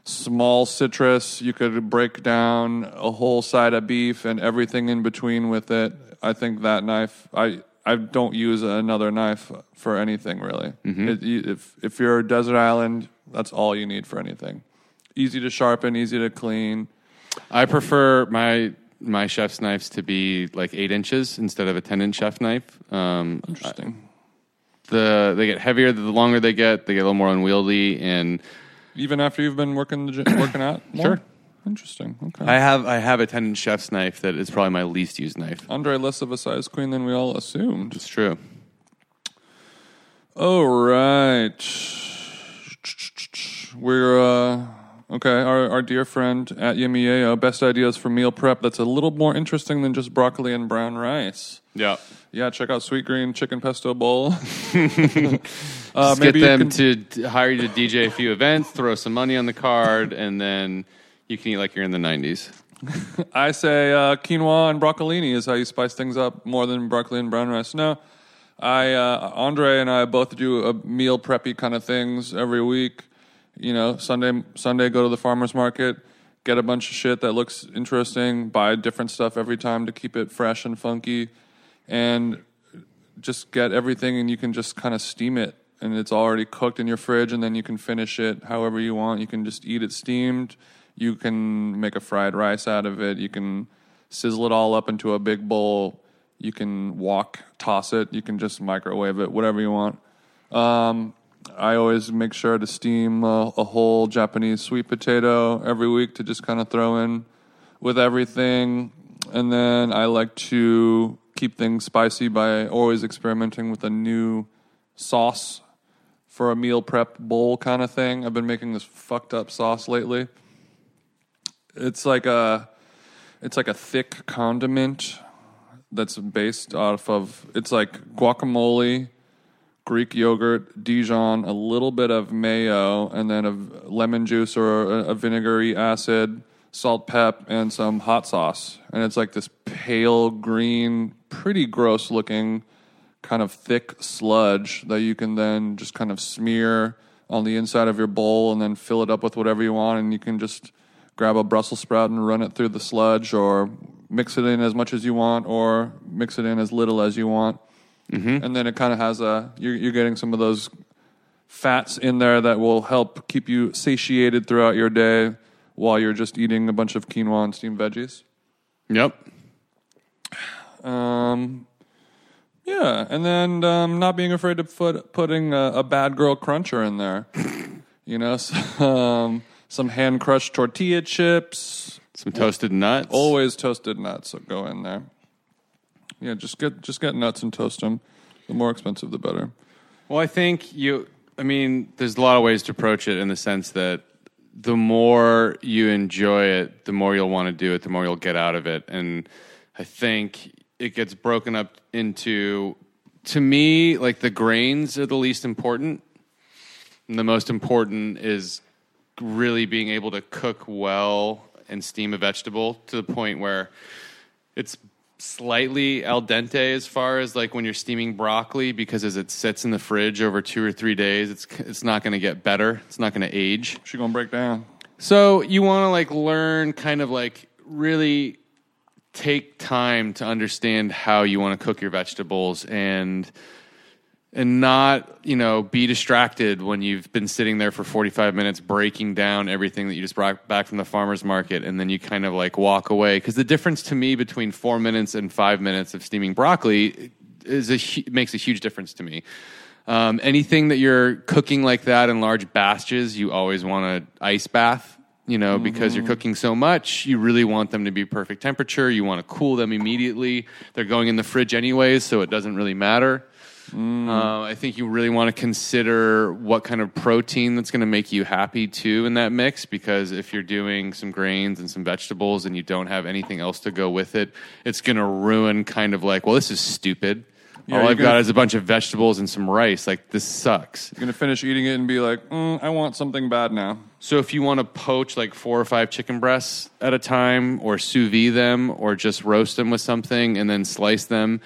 small citrus. You could break down a whole side of beef and everything in between with it. I think that knife. I I don't use another knife for anything really. Mm-hmm. It, you- if if you're a desert island, that's all you need for anything. Easy to sharpen, easy to clean. I prefer my my chef's knives to be like eight inches instead of a ten inch chef knife. Um, Interesting. the they get heavier the longer they get. They get a little more unwieldy, and Even after you've been working the working out. more? Sure. Interesting. Okay. I have I have a ten inch chef's knife that is probably my least used knife. Andre less of a size queen than we all assumed. It's true. All right. We're uh okay, our our dear friend at Yemieo, best ideas for meal prep that's a little more interesting than just broccoli and brown rice. Yeah. Yeah, check out Sweetgreen Chicken Pesto Bowl. uh, get them can, to hire you to DJ a few events, throw some money on the card, and then you can eat like you're in the 90s. I say uh, quinoa and broccolini is how you spice things up more than broccoli and brown rice. No, I uh, Andre and I both do a meal preppy kind of things every week. You know, Sunday Sunday go to the farmers market, get a bunch of shit that looks interesting, buy different stuff every time to keep it fresh and funky, and just get everything and you can just kind of steam it and it's already cooked in your fridge and then you can finish it however you want. You can just eat it steamed. You can make a fried rice out of it. You can sizzle it all up into a big bowl. You can wok, toss it. You can just microwave it, whatever you want. Um, I always make sure to steam a, a whole Japanese sweet potato every week to just kind of throw in with everything. And then I like to keep things spicy by always experimenting with a new sauce for a meal prep bowl kind of thing. I've been making this fucked up sauce lately. It's like a it's like a thick condiment that's based off of it's like guacamole, Greek yogurt, Dijon, a little bit of mayo, and then a lemon juice or a, a vinegary acid, salt, pep, and some hot sauce. And it's like this pale green, pretty gross looking, kind of thick sludge that you can then just kind of smear on the inside of your bowl and then fill it up with whatever you want. And you can just grab a Brussels sprout and run it through the sludge or mix it in as much as you want or mix it in as little as you want and then it kind of has a you're, you're getting some of those fats in there that will help keep you satiated throughout your day while you're just eating a bunch of quinoa and steamed veggies. Yep. Um, yeah, and then um, not being afraid to put putting a, a bad girl cruncher in there. you know, some some hand crushed tortilla chips, Some toasted nuts. always toasted nuts that go in there. Yeah, just get just get nuts and toast them. The more expensive, the better. Well, I think you. I mean, there's a lot of ways to approach it in the sense that the more you enjoy it, the more you'll want to do it, the more you'll get out of it. And I think it gets broken up into, to me, like the grains are the least important. And the most important is really being able to cook well and steam a vegetable to the point where it's slightly al dente as far as like when you're steaming broccoli because as it sits in the fridge over two or three days it's it's not going to get better it's not going to age she's gonna break down. so you want to like learn kind of like really take time to understand how you want to cook your vegetables and and not you know be distracted when you've been sitting there for 45 minutes breaking down everything that you just brought back from the farmers market and then you kind of like walk away. Because the difference to me between four minutes and five minutes of steaming broccoli is a makes a huge difference to me. Um, anything that you're cooking like that in large batches you always want to ice bath you know because you're cooking so much you really want them to be perfect temperature. You want to cool them immediately. They're going in the fridge anyways so it doesn't really matter uh, I think you really want to consider what kind of protein that's going to make you happy too in that mix because if you're doing some grains and some vegetables and you don't have anything else to go with it, it's going to ruin kind of like, well, this is stupid. Yeah, All I've got gonna- is a bunch of vegetables and some rice. Like, this sucks. You're gonna finish eating it and be like, mm, I want something bad now. So if you want to poach like four or five chicken breasts at a time, or sous vide them, or just roast them with something and then slice them,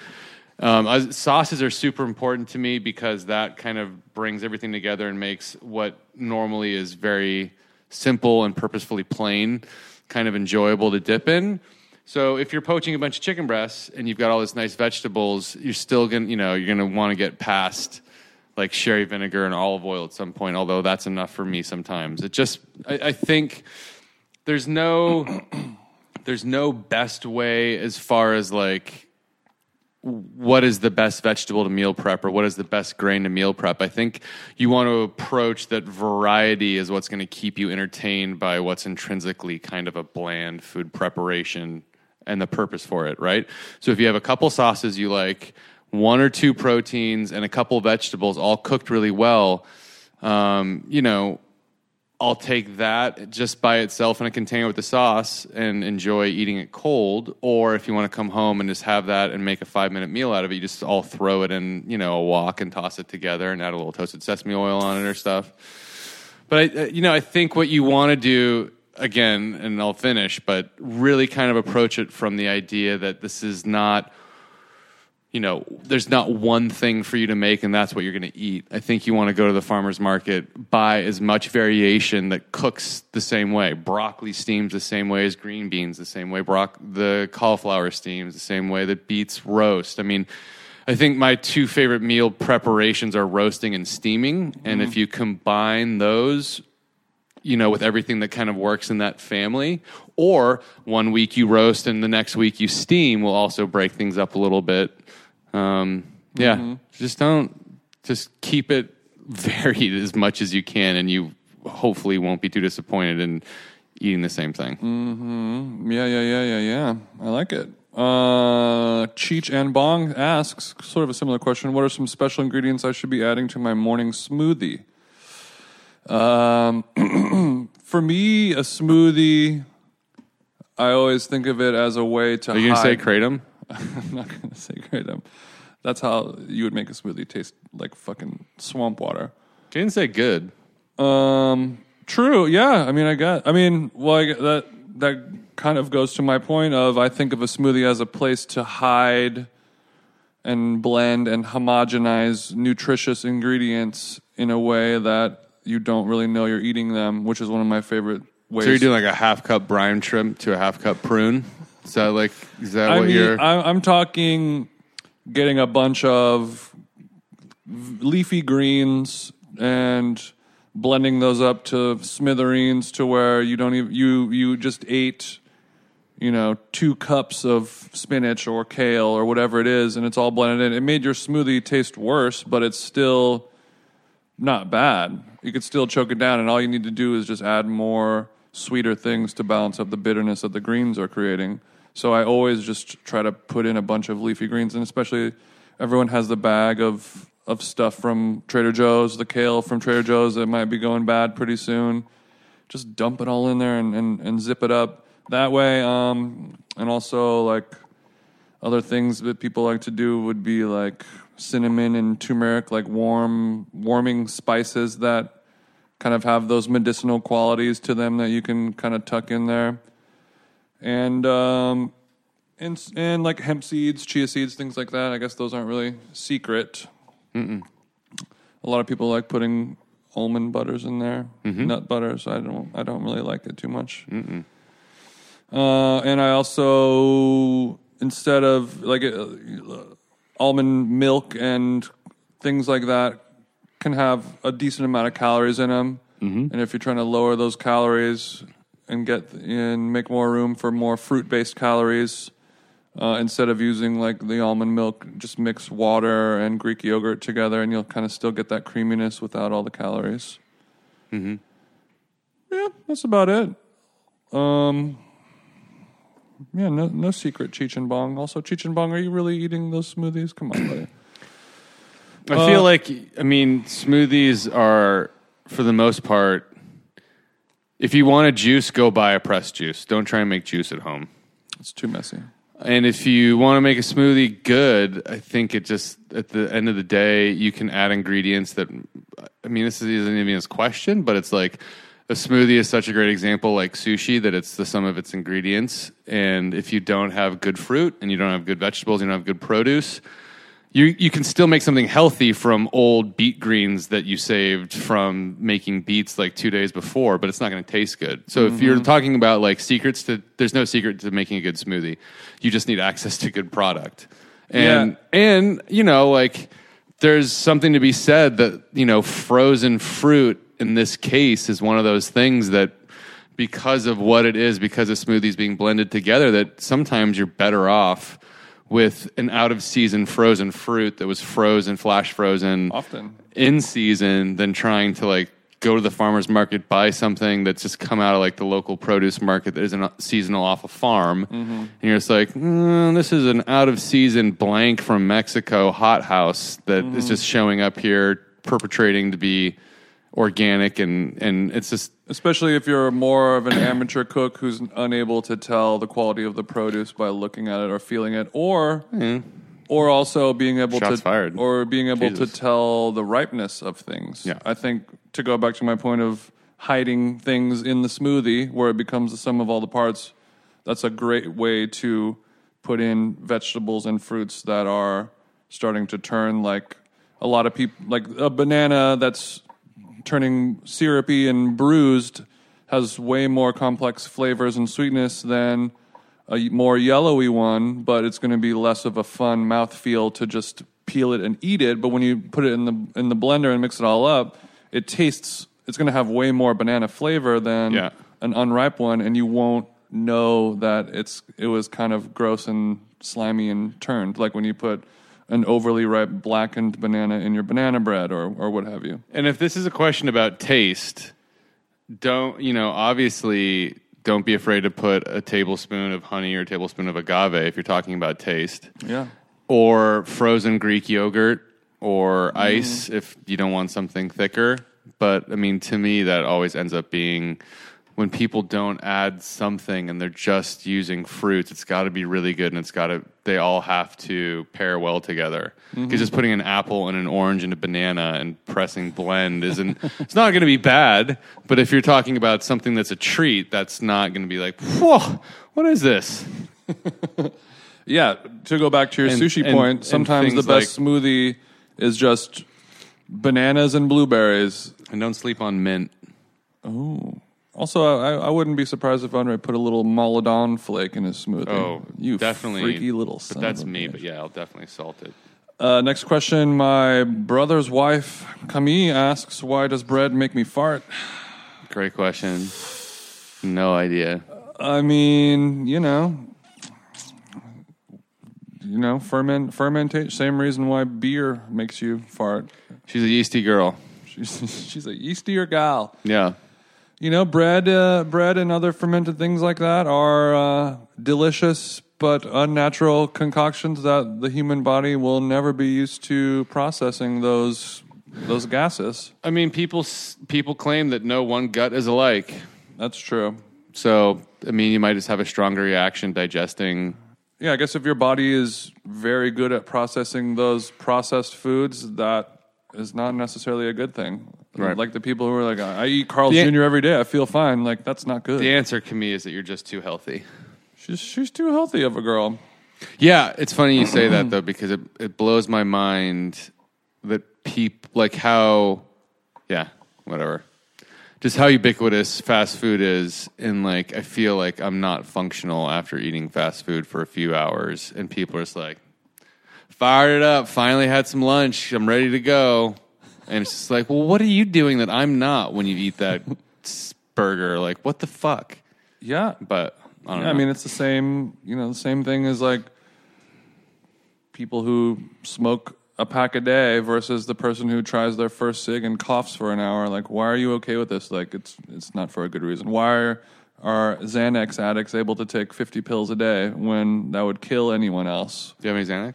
um, I- sauces are super important to me because that kind of brings everything together and makes what normally is very simple and purposefully plain kind of enjoyable to dip in. So if you're poaching a bunch of chicken breasts and you've got all this nice vegetables, you're still gonna, you know, you're gonna want to get past like sherry vinegar and olive oil at some point. Although that's enough for me sometimes. It just, I, I think there's no, there's no best way as far as like what is the best vegetable to meal prep or what is the best grain to meal prep. I think you want to approach that variety is what's going to keep you entertained by what's intrinsically kind of a bland food preparation and the purpose for it, right? So if you have a couple sauces you like, one or two proteins, and a couple vegetables all cooked really well, um, you know, I'll take that just by itself in a container with the sauce and enjoy eating it cold. Or if you want to come home and just have that and make a five minute meal out of it, you just all throw it in, you know, a wok and toss it together and add a little toasted sesame oil on it or stuff. But I, you know, I think what you want to do again, and I'll finish, but really kind of approach it from the idea that this is not you know, there's not one thing for you to make and that's what you're going to eat. I think you want to go to the farmer's market, buy as much variation that cooks the same way. Broccoli steams the same way as green beans, the same way broc- the cauliflower steams, the same way that beets roast. I mean, I think my two favorite meal preparations are roasting and steaming. And if mm-hmm. you combine those, you know, with everything that kind of works in that family, or one week you roast and the next week you steam will also break things up a little bit. Um, yeah, just don't, just keep it varied as much as you can, and you hopefully won't be too disappointed in eating the same thing. Yeah, yeah, yeah, yeah, yeah. I like it. Uh, Cheech and Bong asks sort of a similar question. What are some special ingredients I should be adding to my morning smoothie? Um, for me, a smoothie, I always think of it as a way to. Are you going to say kratom? I'm not going to say kratom. That's how you would make a smoothie taste like fucking swamp water. You didn't say good. Um, true. Yeah. I mean, I got. I mean, well, I that that kind of goes to my point of I think of a smoothie as a place to hide and blend and homogenize nutritious ingredients in a way that you don't really know you're eating them, which is one of my favorite ways. So you're doing like a half cup brine shrimp to a half cup prune? Is that like, is that I what mean, you're. I'm talking getting a bunch of leafy greens and blending those up to smithereens to where you don't even you you just ate you know two cups of spinach or kale or whatever it is and it's all blended in. It made your smoothie taste worse but it's still not bad. You could still choke it down and all you need to do is just add more sweeter things to balance up the bitterness that the greens are creating so i always just try to put in a bunch of leafy greens and especially everyone has the bag of of stuff from trader joe's the kale from trader joe's that might be going bad pretty soon. Just dump it all in there and, and, and zip it up. That way um, and also like other things that people like to do would be like cinnamon and turmeric like warm warming spices that kind of have those medicinal qualities to them that you can kind of tuck in there and um and and like hemp seeds chia seeds things like that i guess those aren't really secret a lot of people like putting almond butters in there, nut butters. I don't. I don't really like it too much. Uh, and I also instead of like uh, almond milk and things like that can have a decent amount of calories in them. And if you're trying to lower those calories and get and make more room for more fruit based calories, uh, instead of using like the almond milk, just mix water and Greek yogurt together, and you'll kind of still get that creaminess without all the calories. Mm-hmm. Yeah, that's about it. Um, yeah, no, no secret, Cheech and Bong. Also, Cheech and Bong, are you really eating those smoothies? Come on, buddy. I feel like, I mean, smoothies are, for the most part, if you want a juice, go buy a pressed juice. Don't try and make juice at home. It's too messy. And if you want to make a smoothie good, I think it just at the end of the day you can add ingredients that I mean this isn't even a question, but it's like a smoothie is such a great example like sushi that it's the sum of its ingredients and if you don't have good fruit and you don't have good vegetables, you don't have good produce, you you can still make something healthy from old beet greens that you saved from making beets like two days before, but it's not going to taste good. So if you're mm-hmm. talking about like secrets to, there's no secret to making a good smoothie. You just need access to good product, and Yeah. and you know like there's something to be said that you know frozen fruit in this case is one of those things that because of what it is, because of smoothies being blended together, that sometimes you're better off with an out of season frozen fruit that was frozen, flash frozen Often. in season than trying to like go to the farmer's market, buy something that's just come out of like the local produce market that isn't seasonal off a farm. And you're just like, mm, this is an out of season blank from Mexico hot house that is just showing up here, perpetrating to be organic and, and it's just Especially if you're more of an amateur cook who's unable to tell the quality of the produce by looking at it or feeling it, or hmm. or also being able Shots to fired. or being able Jesus. to tell the ripeness of things. Yeah. I think to go back to my point of hiding things in the smoothie where it becomes the sum of all the parts, that's a great way to put in vegetables and fruits that are starting to turn like a lot of people like a banana that's turning syrupy and bruised has way more complex flavors and sweetness than a more yellowy one, but it's going to be less of a fun mouthfeel to just peel it and eat it. But when you put it in the in the blender and mix it all up, it tastes. It's going to have way more banana flavor than Yeah. an unripe one, and you won't know that it's it was kind of gross and slimy and turned. Like when you put an overly ripe blackened banana in your banana bread or or what have you. And if this is a question about taste, don't you know? Obviously, don't be afraid to put a tablespoon of honey or a tablespoon of agave if you're talking about taste, Yeah. or frozen Greek yogurt or mm-hmm. ice if you don't want something thicker. But I mean, to me, that always ends up being when people don't add something and they're just using fruits. It's got to be really good, and it's got to. They all have to pair well together. Mm-hmm. Because just putting an apple and an orange and a banana and pressing blend isn't. it's not going to be bad. But if you're talking about something that's a treat, that's not going to be like, whoa, what is this? Yeah, to go back to your And- sushi and- point, and sometimes the best smoothie is just bananas and blueberries. And don't sleep on mint. Oh. Also, I, I wouldn't be surprised if Andre put a little Maldon flake in his smoothie. Oh, you definitely. freaky little But that's me. But yeah, I'll definitely salt it. Uh, next question. My brother's wife, Camille, asks, Why does bread make me fart? Great question. No idea. I mean, you know, you know, ferment, fermentation. Same reason why beer makes you fart. She's a yeasty girl. She's, she's a yeastier gal. Yeah. You know, bread, uh, bread, and other fermented things like that are uh, delicious but unnatural concoctions that the human body will never be used to processing those those gases. I mean, people people claim that no one gut is alike. That's true. So, I mean, you might just have a stronger reaction digesting. Yeah, I guess if your body is very good at processing those processed foods, that is not necessarily a good thing. Right. Like the people who are like, I eat Carl's The- Jr. every day, I feel fine. Like that's not good. The answer to me is that you're just too healthy. She's she's too healthy of a girl. Yeah, it's funny you say that though because it it blows my mind that people like how yeah, whatever. Just how ubiquitous fast food is and like I feel like I'm not functional after eating fast food for a few hours and people are just like fired it up, finally had some lunch, I'm ready to go. And it's just like, "Well, what are you doing that I'm not when you eat that burger? Like, what the fuck?" Yeah, But I don't Yeah, know. I mean, it's the same. You know, the same thing as like people who smoke a pack a day versus the person who tries their first cig and coughs for an hour. Like, why are you okay with this? Like, it's it's not for a good reason. Why are, are Xanax addicts able to take fifty pills a day when that would kill anyone else? do you have any Xanax?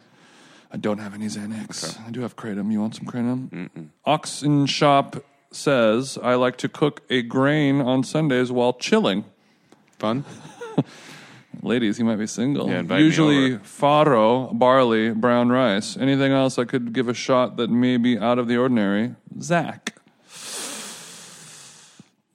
I don't have any Xanax. I do have kratom. You want some kratom? Oxen Shop says I like to cook a grain on Sundays while chilling. Fun? Ladies, he might be single. Yeah, invite me Usually over. farro, barley, brown rice. Anything else I could give a shot that may be out of the ordinary? Zach.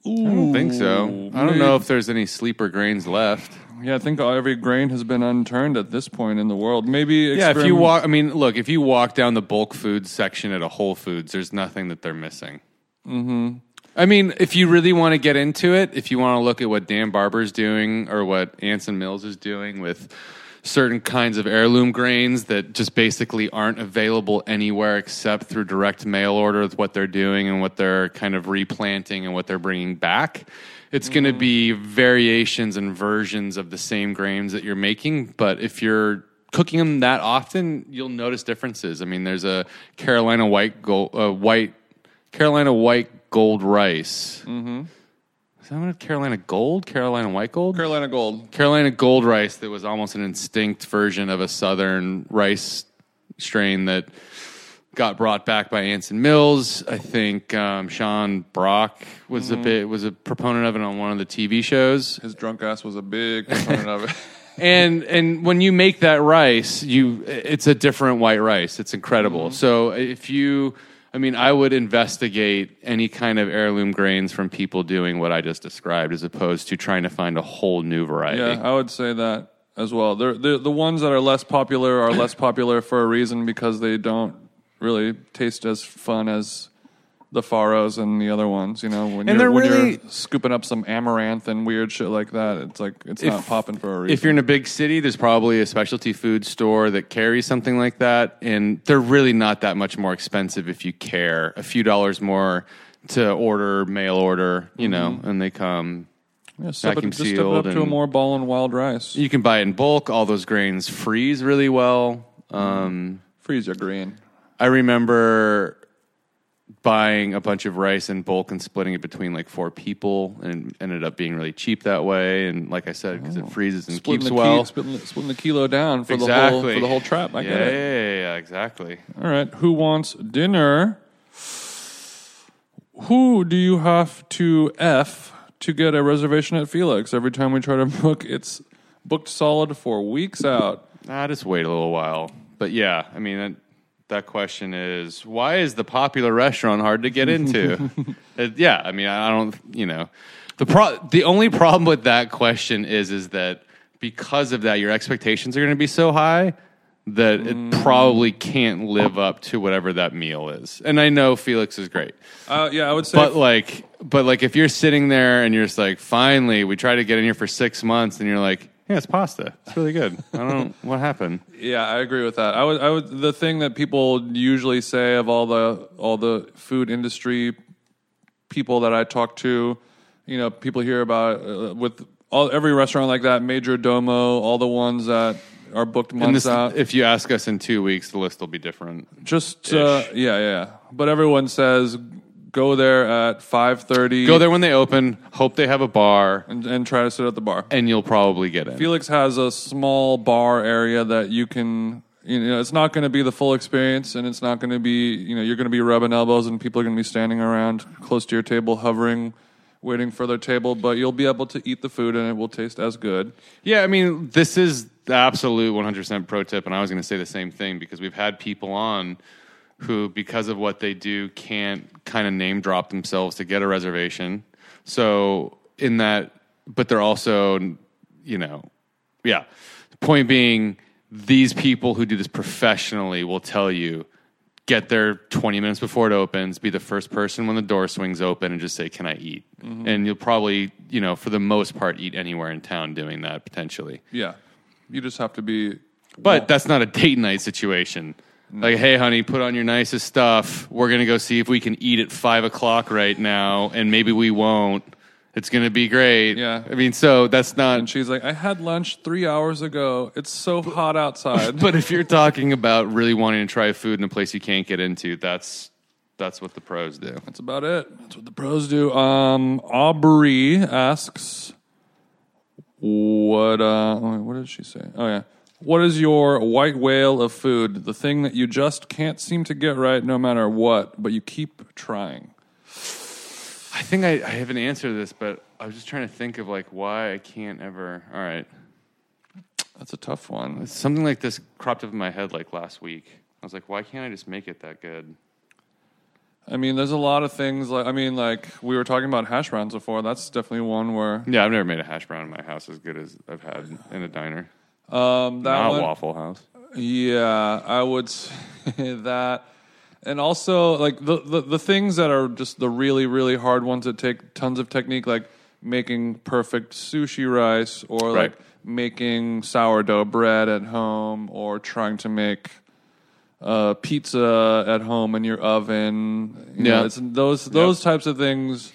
I don't think so. I don't Ooh, know if there's any sleeper grains left. Yeah, I think every grain has been unturned at this point in the world. Maybe Yeah, if you walk, I mean, look, if you walk down the bulk food section at a Whole Foods, there's nothing that they're missing. Mm-hmm. I mean, if you really want to get into it, if you want to look at what Dan Barber's doing or what Anson Mills is doing with certain kinds of heirloom grains that just basically aren't available anywhere except through direct mail order with what they're doing and what they're kind of replanting and what they're bringing back. It's going to be variations and versions of the same grains that you're making, but if you're cooking them that often, you'll notice differences. I mean, there's a Carolina white gold, uh, white Carolina white gold rice. Mm-hmm. Is that what Carolina gold? Carolina white gold? Carolina Gold. Carolina gold rice that was almost an instinct version of a southern rice strain that got brought back by Anson Mills. I think um, Sean Brock was a bit was a proponent of it on one of the TV shows. His drunk ass was a big proponent of it. And and when you make that rice, you it's a different white rice. It's incredible. So if you I mean, I would investigate any kind of heirloom grains from people doing what I just described as opposed to trying to find a whole new variety. Yeah, I would say that. as well. They're, they're, the ones that are less popular are less popular for a reason because they don't really taste as fun as the farros and the other ones. You know, when, And you're, they're when really- you're scooping up some amaranth and weird shit like that, it's like it's If- not popping for a reason. If you're in a big city, there's probably a specialty food store that carries something like that, and they're really not that much more expensive if you care. A few dollars more to order, mail order, you know, and they come. yeah, step it, vacuum just step it up sealed to a and- more ball and wild rice. You can buy it in bulk. All those grains freeze really well. Um, Freeze your green. I remember buying a bunch of rice in bulk and splitting it between like four people, and ended up being really cheap that way. And like I said, because it freezes and Splitting keeps well. ki- splitting, splitting the kilo down for the whole exactly for the whole trap. I yeah, get it. Yeah, yeah, yeah, exactly. All right. Who wants dinner? Who do you have to F to get a reservation at Felix? Every time we try to book, it's booked solid for weeks out. Ah, just wait a little while. But yeah, I mean that, that question is why is the popular restaurant hard to get into? It- yeah, I mean I don't, you know, the pro- the only problem with that question is is that because of that your expectations are going to be so high that it probably can't live up to whatever that meal is. And I know Felix is great. Uh, yeah, I would say. But like, but like, if you're sitting there and you're just like, finally, we try to get in here for six months, and you're like, yeah, it's pasta. It's really good. I don't know what happened. yeah, I agree with that. I would. I would. The thing that people usually say of all the all the food industry people that I talk to, you know, people hear about uh, with all every restaurant like that, Majordomo, all the ones that are booked months this, out. if you ask us in two weeks, the list will be different. Just uh, yeah, yeah. But everyone says go there at five thirty. Go there when they open. Hope they have a bar, and, and try to sit at the bar. and you'll probably get in. Felix has a small bar area that you can. You know, it's not going to be the full experience, and it's not going to be. You know, you're going to be rubbing elbows, and people are going to be standing around close to your table, hovering, waiting for their table. But you'll be able to eat the food, and it will taste as good. Yeah, I mean, this is the absolute 100% pro tip, and I was going to say the same thing because we've had people on who, because of what they do, can't kind of name drop themselves to get a reservation. So, in that, but they're also, you know, yeah. Point being, these people who do this professionally will tell you get there 20 minutes before it opens, be the first person when the door swings open, and just say, Can I eat? Mm-hmm. And you'll probably, you know, for the most part, eat anywhere in town doing that potentially. Yeah, you just have to be. But that's not a date night situation. Like, hey, honey, put on your nicest stuff. We're going to go see if we can eat at five o'clock right now, and maybe we won't. It's going to be great. Yeah. I mean, so that's not. And she's like, I had lunch three hours ago. It's so hot outside. But if you're talking about really wanting to try food in a place you can't get into, that's that's what the pros do. That's about it. That's what the pros do. Um, Aubrey asks, "What? Uh, what did she say? Oh yeah, what is your white whale of food? The thing that you just can't seem to get right, no matter what, but you keep trying." I think I, I have an answer to this, but I was just trying to think of like why I can't ever. All right, That's a tough one. something like this cropped up in my head like last week. I was like, why can't I just make it that good? I mean, there's a lot of things. Like, I mean, like we were talking about hash browns before. That's definitely one where Yeah, I've never made a hash brown in my house as good as I've had in a diner. Um, that Not one, Waffle House. Yeah, I would say that. And also, like the, the the things that are just the really really hard ones that take tons of technique, like making perfect sushi rice, or Right. like making sourdough bread at home, or trying to make uh, pizza at home in your oven. You know, Yeah. it's those those types of things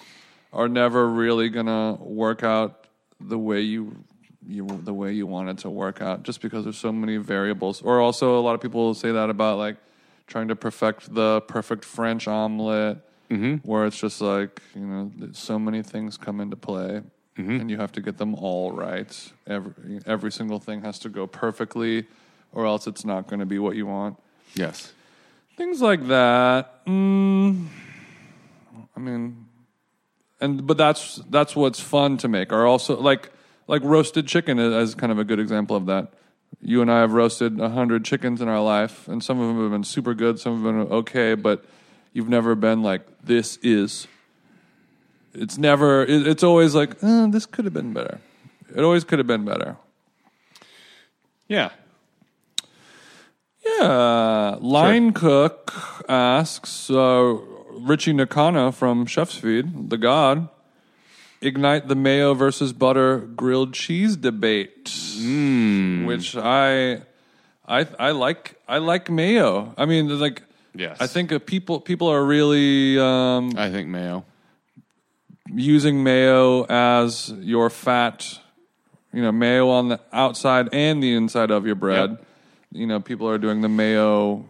are never really gonna work out the way you you the way you want it to work out just because there's so many variables. Or also a lot of people say that about like trying to perfect the perfect french omelet where it's just like you know so many things come into play and you have to get them all right. Every every single thing has to go perfectly or else it's not going to be what you want. Yes. things like that mm, i mean and but that's that's what's fun to make. Are also like like roasted chicken is, is kind of a good example of that you and i have roasted a hundred chickens in our life and some of them have been super good some of them have been okay but you've never been like this is it's never it's always like uh, this could have been better it always could have been better Yeah. Yeah. Line Cook asks uh, Richie Nakano from Chef's Feed, the God, ignite the mayo versus butter grilled cheese debate, which I, I, I like. I like mayo. I mean, like, Yes. I think uh, people people are really um, I think mayo. using mayo as your fat, you know, mayo on the outside and the inside of your bread. Yep. You know, people are doing the mayo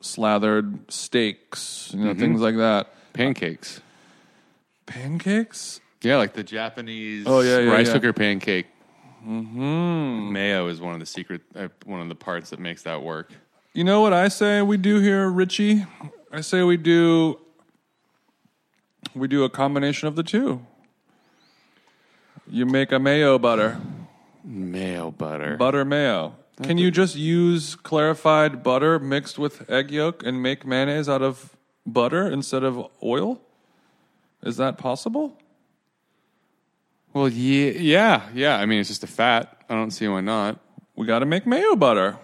slathered steaks, you know, things like that. Pancakes. Pancakes? Yeah, like the Japanese Oh, yeah, yeah, rice yeah. cooker pancake. Mm-hmm. Mayo is one of the secret, uh, one of the parts that makes that work. You know what I say we do here, Richie? I say we do we do a combination of the two. You make a mayo butter. Mayo butter. Butter mayo. Can you just use clarified butter mixed with egg yolk and make mayonnaise out of butter instead of oil? Is that possible? Well, yeah, yeah, yeah. I mean, it's just a fat. I don't see why not. We got to make mayo butter.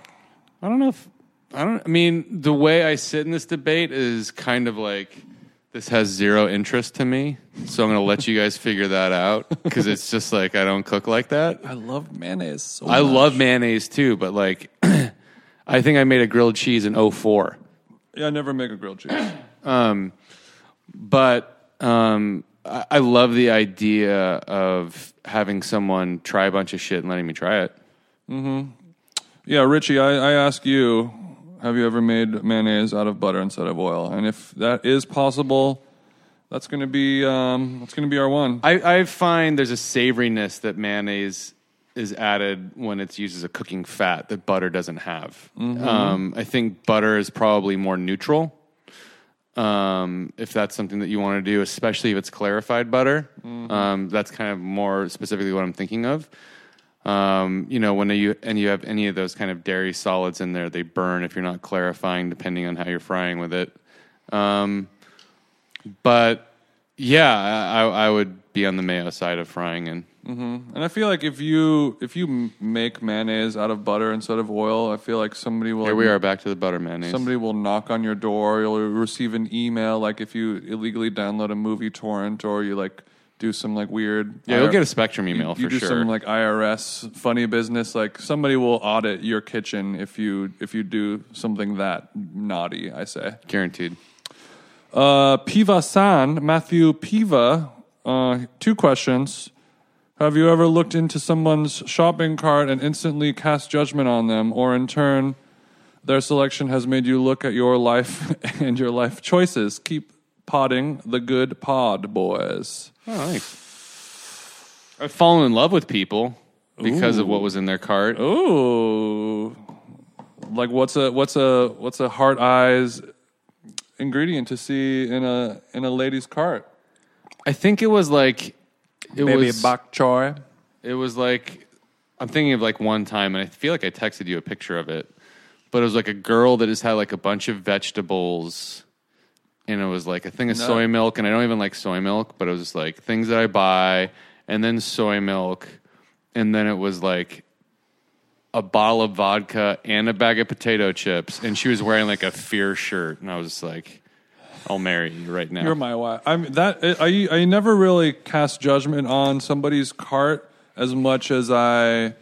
I don't know if I don't. I mean, the way I sit in this debate is kind of like this has zero interest to me. So I'm going to let you guys figure that out because it's just like I don't cook like that. I love mayonnaise so I love mayonnaise too, but like I think I made a grilled cheese in 04. Yeah, I never make a grilled cheese. But um, I, love the idea of having someone try a bunch of shit and letting me try it. yeah, Richie, I, I ask you, have you ever made mayonnaise out of butter instead of oil? And if that is possible, that's going to be um, that's going to be our one. I, I find there's a savoriness that mayonnaise is added when it's used as a cooking fat that butter doesn't have. Um, I think butter is probably more neutral. Um, if that's something that you want to do, especially if it's clarified butter, um, that's kind of more specifically what I'm thinking of. Um, you know, when you and you have any of those kind of dairy solids in there, they burn if you're not clarifying, depending on how you're frying with it. Um, but yeah, I, I would be on the mayo side of frying and. And I feel like if you if you make mayonnaise out of butter instead of oil, I feel like somebody will Here we are back to the butter mayonnaise. Somebody will knock on your door. You'll receive an email, like if you illegally download a movie torrent or you like do some like weird. yeah, you'll get a Spectrum email you for do sure. some like IRS funny business. Like somebody will audit your kitchen if you if you do something that naughty. I say. Guaranteed. Uh, Piva San, Matthew Piva, uh, two questions. Have you ever looked into someone's shopping cart and instantly cast judgment on them, or in turn, their selection has made you look at your life and your life choices? Keep potting the good pod, boys. Oh, nice. I've fallen in love with people because of what was in their cart. Ooh, like what's a what's a what's a heart eyes ingredient to see in a in a lady's cart? I think it was like it Maybe was bok choy. it was like I'm thinking of like one time, and I feel like I texted you a picture of it, but it was like a girl that just had like a bunch of vegetables, and it was like a thing of No. soy milk, and I don't even like soy milk, but it was just like things that I buy, and then soy milk, and then it was like a bottle of vodka and a bag of potato chips, and she was wearing like a fear shirt, and I was just like, I'll marry you right now. You're my wife. I'm that. I I never really cast judgment on somebody's cart as much as I.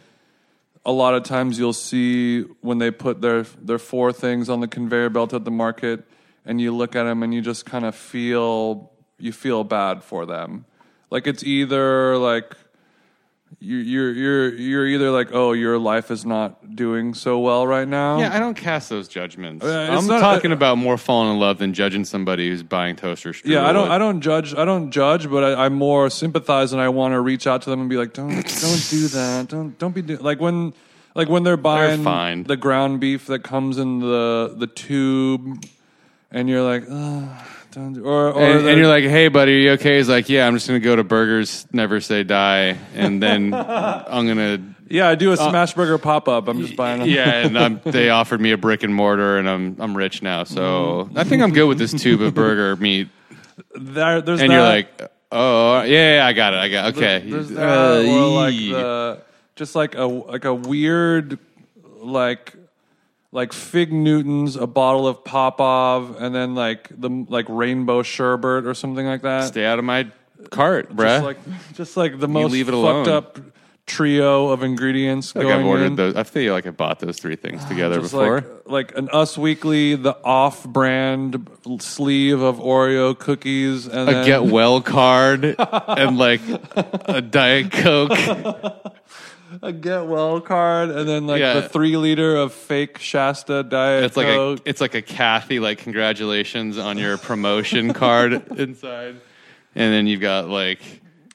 A lot of times you'll see when they put their their four things on the conveyor belt at the market, and you look at them and you just kind of feel you feel bad for them. Like it's either like you you're you're you're either like oh your life is not doing so well right now. Yeah, I don't cast those judgments. Uh, I'm not- talking about more falling in love than judging somebody who's buying toaster. Yeah, I don't. I don't judge. I don't judge, but I, I more sympathize, and I want to reach out to them and be like, "Don't, don't do that. Don't, don't be do-. like when, like when they're buying fine. the ground beef that comes in the the tube, and you're like, Ugh, don't, or or And, the- and you're like, "Hey, buddy, are you okay?" He's like, "Yeah, I'm just gonna go to Burgers, never say die, and then I'm gonna." yeah, I do a smash burger pop up. I'm just buying. Them. uh, Yeah, and I'm, they offered me a brick and mortar, and I'm I'm rich now, so I think I'm good with this tube of burger meat. There, there's And that, you're like, "Oh, yeah, yeah, I got it, I got it. okay." There's Uh, that, or like the just like a like a weird like like fig Newtons, a bottle of Popov, and then like the like rainbow sherbet or something like that. Stay out of my cart, bruh. Just like just like the most leave it fucked alone. up trio of ingredients like going I've ordered in. those. I feel like I bought those three things together Just before. like like an Us Weekly, the off-brand sleeve of Oreo cookies, and a then, get well card and like a diet coke. a get well card, and then like Yeah. the three liter of fake Shasta Diet It's like a it's like a Kathy like congratulations on your promotion card inside, and then you've got like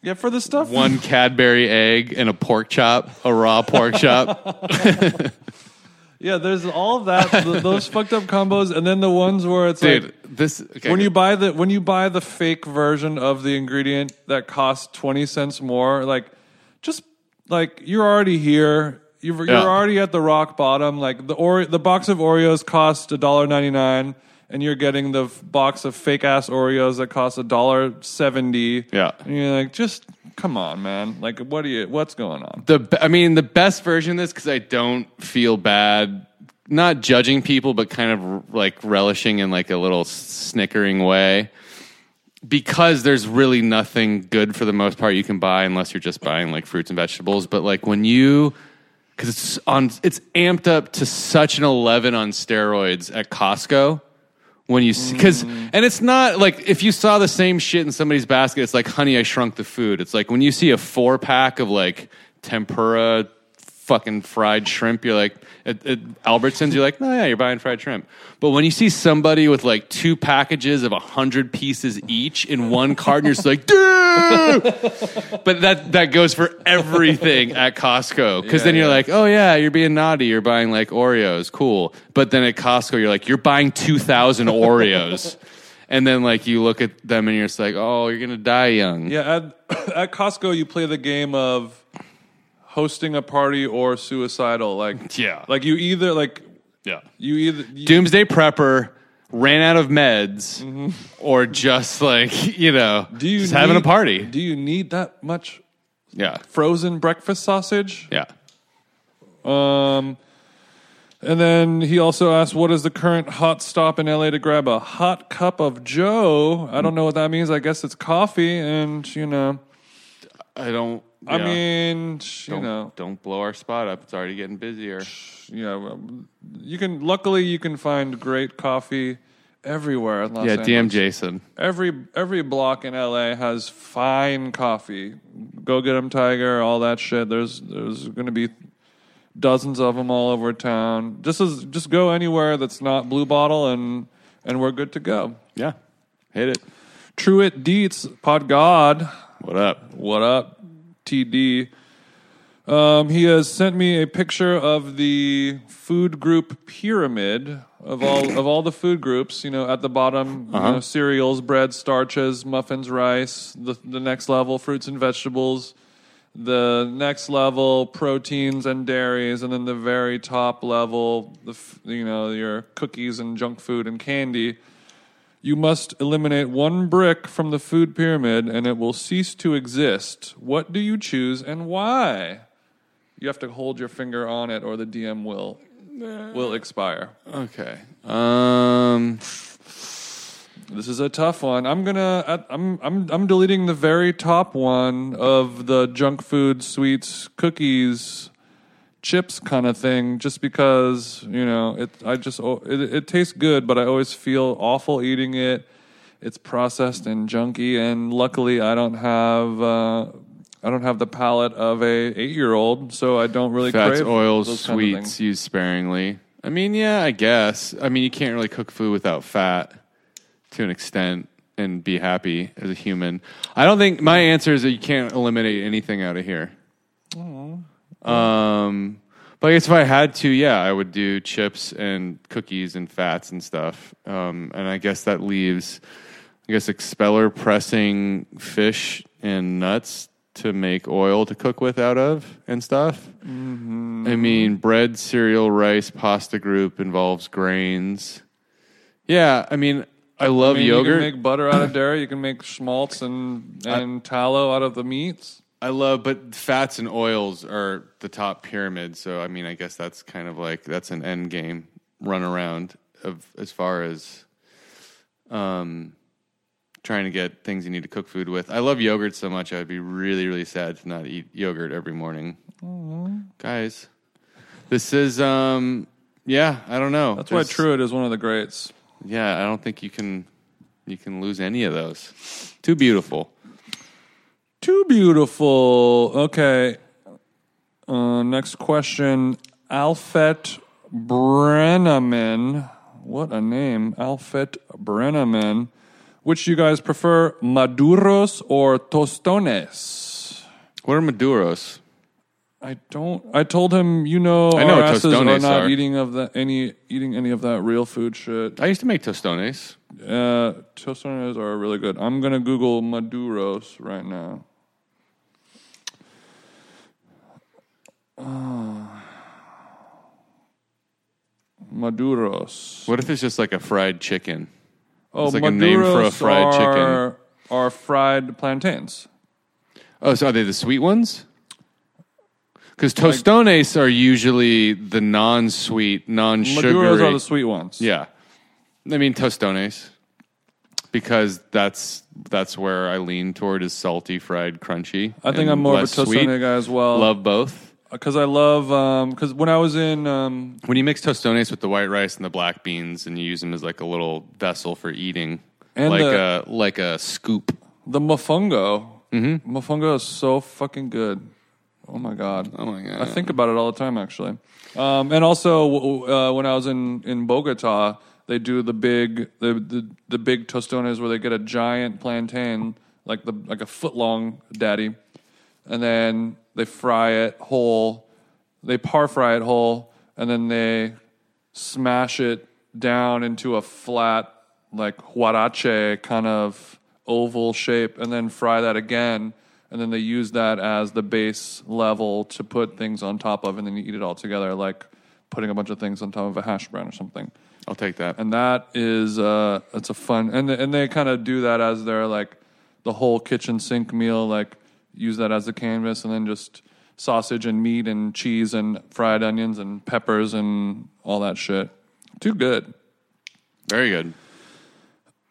yeah, for the stuff. one Cadbury egg and a pork chop, a raw pork chop. yeah, there's all of that. those fucked up combos, and then the ones where it's Dude, like this okay, when you buy the when you buy the fake version of the ingredient that costs 20 cents more like just like you're already here you're, you're Yeah. already at the rock bottom like the or the box of oreos cost $1.99 and you're getting the f- box of fake ass oreos that cost $1.70 Yeah. and you're like just come on man like what are you what's going on the be- I mean the best version of this because I don't feel bad, not judging people, but kind of like relishing in like a little snickering way. Because there's really nothing good for the most part you can buy unless you're just buying like fruits and vegetables. But like when you, because it's on, it's amped up to such an eleven on steroids at Costco when you because mm. and it's not like if you saw the same shit in somebody's basket it's like honey i shrunk the food it's like when you see a four pack of like tempura fucking fried shrimp you're like at, at albertsons you're like no yeah you're buying fried shrimp but when you see somebody with like two packages of a hundred pieces each in one carton you're just like dude but that that goes for everything at Costco because Yeah, then you're yeah. like, oh yeah, you're being naughty. You're buying like Oreos, cool. But then at Costco, you're like, you're buying two thousand Oreos, and then like you look at them and you're just like, oh, you're gonna die young. yeah at, at costco you play the game of hosting a party or suicidal like Yeah. like you either like yeah. you either you, Doomsday prepper ran out of meds, or just like you know, Mm-hmm. do you just having a party. Do you need that much yeah, frozen breakfast sausage? yeah. Um, and then he also asked, "What is the current hot stop in LA to grab a hot cup of Joe?" I don't know what that means. I guess it's coffee, and you know, I don't. I yeah. mean, you don't, know, don't blow our spot up. It's already getting busier. yeah, well, you can. Luckily, you can find great coffee everywhere in Los Yeah, Angeles. DM Jason. Every every block in LA has fine coffee. Go get get 'em, Tiger, all that shit. There's there's going to be dozens of them all over town. Just as just go anywhere that's not Blue Bottle, and and we're good to go. Yeah, hit it. Truett Dietz, Pod God, What up? what up, TD? Um, he has sent me a picture of the food group pyramid of all of all the food groups. You know, at the bottom, you know, cereals, bread, starches, muffins, rice. The the next level, fruits and vegetables. The next level, proteins and dairies, and then the very top level, the f- you know your cookies and junk food and candy. You must eliminate one brick from the food pyramid and it will cease to exist. What do you choose and why? You have to hold your finger on it or the DM will will expire. Okay. Um. This is a tough one. I'm gonna. I- I'm. I'm. I'm deleting the very top one of the junk food, sweets, cookies, chips kind of thing, just because you know it. I just. It, it tastes good, but I always feel awful eating it. It's processed and junky, and luckily I don't have. Uh, I don't have the palate of a eight year old, so I don't really Fats, crave oils, those kind of sweets used sparingly. I mean, yeah, I guess. I mean, you can't really cook food without fat to an extent and be happy as a human. I don't think my answer is that you can't eliminate anything out of here. Um, but I guess if I had to, yeah, I would do chips and cookies and fats and stuff. Um, and I guess that leaves, I guess, expeller pressing fish and nuts to make oil to cook with out of and stuff. I mean, bread, cereal, rice, pasta group involves grains. Yeah, I mean, I love I mean, yogurt. You can make butter out of dairy. You can make schmaltz and and tallow out of the meats. I love, but fats and oils are the top pyramid. So I mean, I guess that's kind of like that's an end game run around of as far as um trying to get things you need to cook food with. I love yogurt so much. I'd be really really sad to not eat yogurt every morning. Guys, this is um yeah, I don't know. That's why This- Truett is one of the greats. Yeah, I don't think you can you can lose any of those. Too beautiful. Too beautiful. Okay. Uh, next question. Alfet Brenneman. What a name. Alfet Brenneman. Which you guys prefer, maduros or tostones? What are maduros? I don't. I told him, you know, I know our asses are tostones not are. eating of the any eating any of that real food shit. I used to make tostones. Uh, tostones are really good. I'm gonna Google maduros right now. Ah. Maduros. What if it's just like a fried chicken? Oh, It's like a name for a maduros fried chicken. are, Are fried plantains. Oh, so are they the sweet ones? Because tostones are usually the non-sweet, non-sugary. Maduros are the sweet ones. Yeah, I mean tostones, because that's that's where I lean toward is salty, fried, crunchy. I think I'm more of a less sweet. guy as well. Love both. Because I love because when I was in um, When you mix tostones with the white rice and the black beans, and you use them as like a little vessel for eating, And like the- a like a scoop. the mofongo. Mm-hmm. Mofongo is so fucking good. Oh my god. Oh my God. I think about it all the time actually. Um, and also uh, when I was in in Bogota, they do the big the, the the big tostones where they get a giant plantain like the like a foot long daddy, and then they fry it whole. They par fry it whole, and then they smash it down into a flat like huarache kind of oval shape and then fry that again and then they use that as the base level to put things on top of and then you eat it all together like putting a bunch of things on top of a hash brown or something I'll take that. and that is uh it's a fun and and they kind of do that as their like the whole kitchen sink meal like use that as a canvas and then just sausage and meat and cheese and fried onions and peppers and all that shit. Too good. Very good.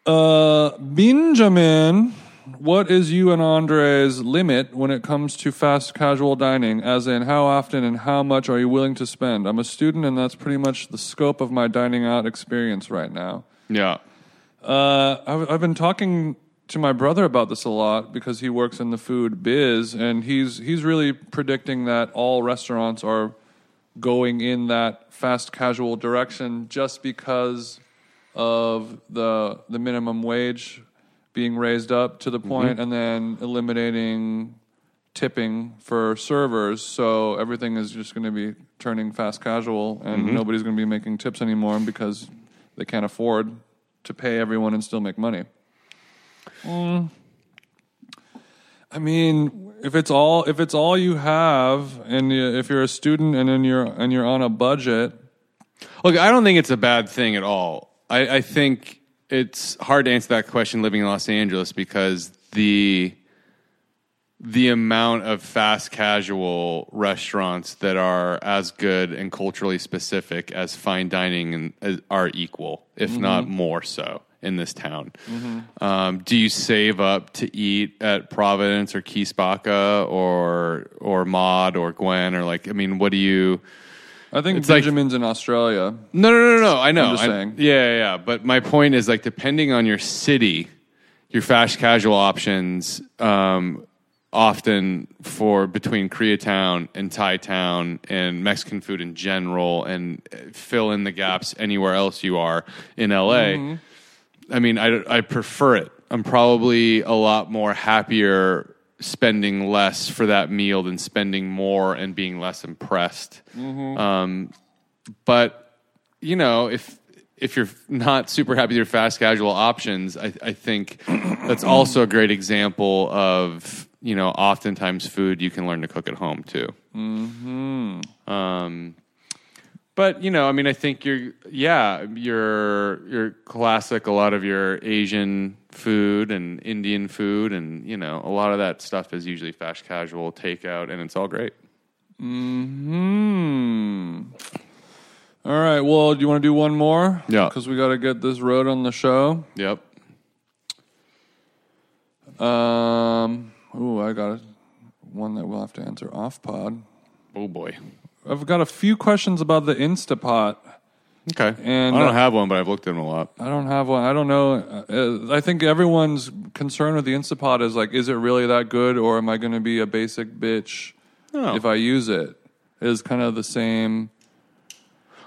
uh benjamin what is you and andre's limit when it comes to fast casual dining? As in how often and how much are you willing to spend? I'm a student and that's pretty much the scope of my dining out experience right now. Yeah. Uh, I've, I've been talking to my brother about this a lot because he works in the food biz, and he's he's really predicting that all restaurants are going in that fast casual direction just because of the the minimum wage being raised up to the mm-hmm. point and then eliminating tipping for servers. So everything is just going to be turning fast casual and mm-hmm. nobody's going to be making tips anymore because they can't afford to pay everyone and still make money Mm. I mean, if it's all if it's all you have, and if you're a student and then you're and you're on a budget, Look, I don't think it's a bad thing at all. I, I think it's hard to answer that question living in Los Angeles because the the amount of fast casual restaurants that are as good and culturally specific as fine dining and, as- are equal, if not more so, in this town. Um, do you save up to eat at Providence or Key Spaca or or Maude or Gwen or like? I mean, what do you? I think It's like- Benjamin's in Australia. No, no, no, no. I know. I'm just saying. Yeah, yeah, yeah. But my point is, like, depending on your city, your fast casual options, um, often for between Koreatown and Thai Town and Mexican food in general, and uh, fill in the gaps anywhere else you are in LA. Mm-hmm. I mean, I, I prefer it. I'm probably a lot more happier spending less for that meal than spending more and being less impressed. Um, but you know, if if you're not super happy with your fast casual options, I, I think that's also a great example of you know, oftentimes food you can learn to cook at home too. Mm-hmm. Um, but you know, I mean, I think you're, yeah, your your classic. A lot of your Asian food and Indian food, and you know, a lot of that stuff is usually fast casual takeout, and it's all great. Hmm. All right. Well, do you want to do one more? Yeah. Because we got to get this road on the show. Yep. Um. Ooh, I got one that we'll have to answer off pod. Oh boy. I've got a few questions about the Instapot. Okay. And, I don't uh, have one, but I've looked at them a lot. I don't have one. I don't know. Uh, I think everyone's concern with the Instapot is like, is it really that good, or am I going to be a basic bitch Oh. if I use it? Is kind of the same.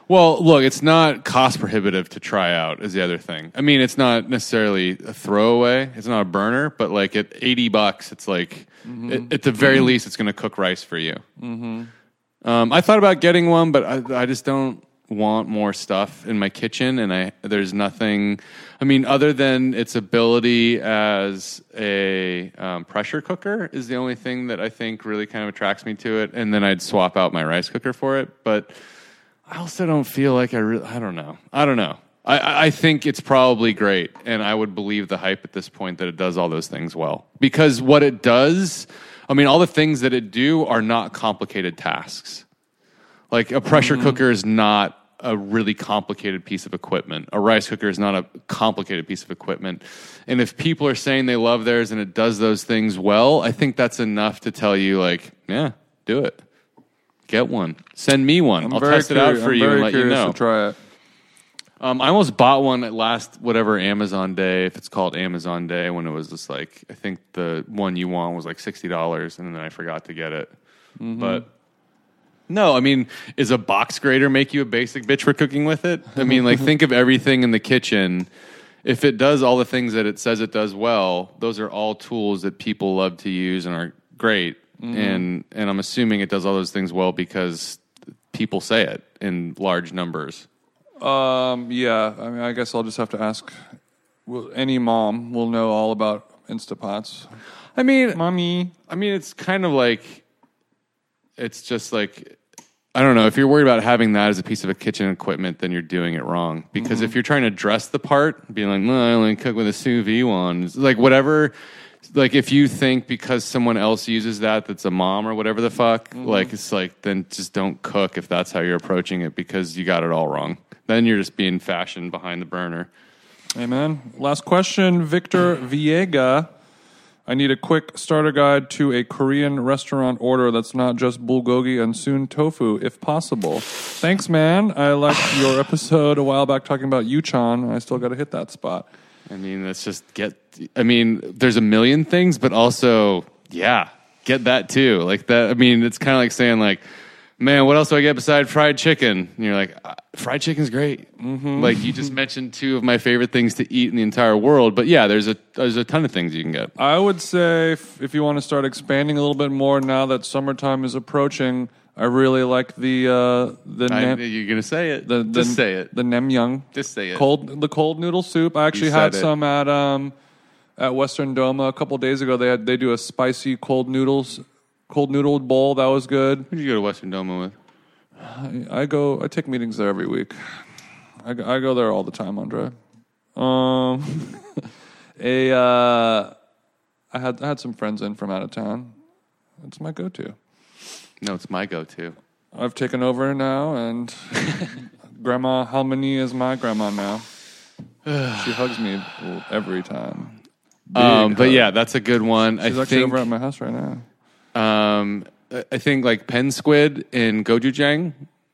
Well, look, it's not cost prohibitive to try out. Is the other thing. I mean, it's not necessarily a throwaway. It's not a burner, but like at eighty bucks, it's like at, at the very least, it's going to cook rice for you. Mm-hmm. Um, I thought about getting one, but I, I just don't want more stuff in my kitchen, and I there's nothing. I mean, other than its ability as a um, pressure cooker, is the only thing that I think really kind of attracts me to it. And then I'd swap out my rice cooker for it, but. I also don't feel like I really. I don't know. I don't know. I- I, I think it's probably great, and I would believe the hype at this point that it does all those things well. Because what it does, I mean, all the things that it do are not complicated tasks. Like a pressure mm-hmm. cooker is not a really complicated piece of equipment. A rice cooker is not a complicated piece of equipment. And if people are saying they love theirs and it does those things well, I think that's enough to tell you, like, yeah, do it. Get one. Send me one. I'm I'll very test it out for I'm you and let you know. try it. Um, I almost bought one at last whatever Amazon Day, if it's called Amazon Day, when it was just like I think the one you want was like sixty dollars, and then I forgot to get it. Mm-hmm. But no, I mean, is a box grater make you a basic bitch for cooking with it? I mean, like think of everything in the kitchen. If it does all the things that it says it does well, those are all tools that people love to use and are great. Mm-hmm. And and I'm assuming it does all those things well because people say it in large numbers. Um, yeah, I mean, I guess I'll just have to ask. Will, any mom will know all about Instapots. I mean, Mommy, I mean, it's kind of like it's just like I don't know. If you're worried about having that as a piece of a kitchen equipment, then you're doing it wrong. Because if you're trying to dress the part, being like, "No, I only cook with a sous vide one," it's like whatever. Like if you think because someone else uses that, that's a mom or whatever the fuck. Like it's like then just don't cook if that's how you're approaching it because you got it all wrong. Then you're just being fashion behind the burner. Amen. Last question, Victor Viega. I need a quick starter guide to a Korean restaurant order that's not just bulgogi and soon tofu, if possible. Thanks, man. I liked your episode a while back talking about Yuchan. I still got to hit that spot. I mean, let's just get. I mean, there's a million things, but also, yeah, get that too. Like that. I mean, it's kind of like saying, like, man, what else do I get beside fried chicken? And you're like, fried chicken's great. Mm-hmm. Like you just mentioned two of my favorite things to eat in the entire world. But yeah, there's a there's a ton of things you can get. I would say if, if you want to start expanding a little bit more now that summertime is approaching, I really like the uh, the I, nem- you're gonna say it. the, the just say it. the naengmyeon Just say it. cold the cold noodle soup. I actually had it. some at um at Western Doma a couple days ago. They had they do a spicy cold noodles cold noodle bowl that was good. Who'd you go to Western Doma with? I go I take meetings there every week. I go, I go there all the time, Andre. Um, a uh, I had I had some friends in from out of town. It's my go-to. No, it's my go-to. I've taken over now, and Grandma Halmani is my grandma now. she hugs me every time. Um, but hug. yeah, that's a good one. she's I actually think. over at my house right now. Um, I think like pen squid in gochujang,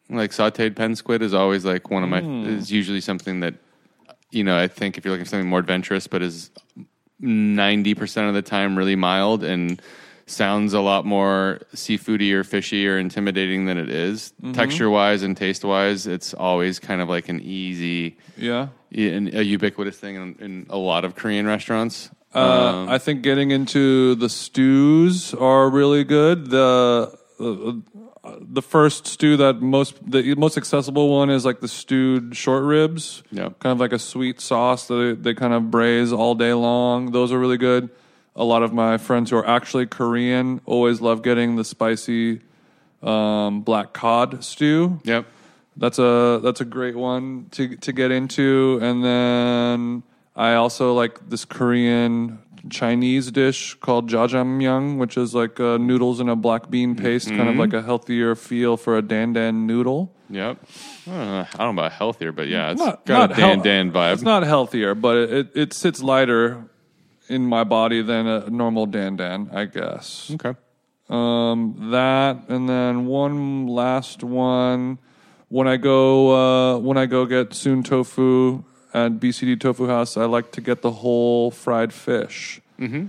like sautéed pen squid, is always like one of my. Hmm. Is usually something that you know. I think if you're looking for something more adventurous, but is ninety percent of the time really mild and sounds a lot more seafoody or fishy or intimidating than it is. Mm-hmm. Texture wise and taste wise, it's always kind of like an easy, Yeah. and a ubiquitous thing in, in a lot of Korean restaurants. Uh, I think getting into the stews are really good. The uh, the first stew that most the most accessible one is like the stewed short ribs. Yep. Kind of like a sweet sauce that they, they kind of braise all day long. Those are really good. A lot of my friends who are actually Korean always love getting the spicy um, black cod stew. Yep. That's a that's a great one to to get into, and then I also like this Korean Chinese dish called jjajangmyeon, which is like uh, noodles in a black bean paste, kind of Mm-hmm. like a healthier feel for a dan dan noodle. Yep. I don't know, I don't know about healthier, but yeah, it's Not- got not a Dan hel- Dan vibe. It's not healthier, but it, it, it sits lighter in my body than a normal dan dan, I guess. okay. Um, that and then one last one. When I go uh, when I go get soon tofu at BCD Tofu House, I like to get the whole fried fish. Mm-hmm.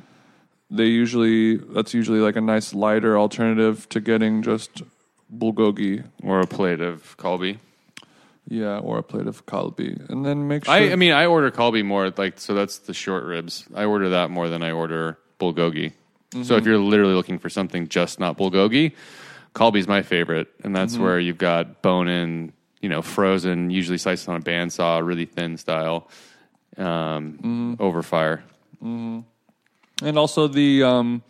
They usually that's usually like a nice lighter alternative to getting just bulgogi, Or a plate of kalbi. yeah, or a plate of kalbi, and then make sure. I, I mean, I order kalbi more like so. That's the short ribs. I order that more than I order bulgogi. So Mm-hmm. if you're literally looking for something just not bulgogi, kalbi's my favorite, and that's Mm-hmm. where you've got bone in, you know, frozen, usually sliced on a bandsaw, really thin style, um, Mm-hmm. over fire. and also the um,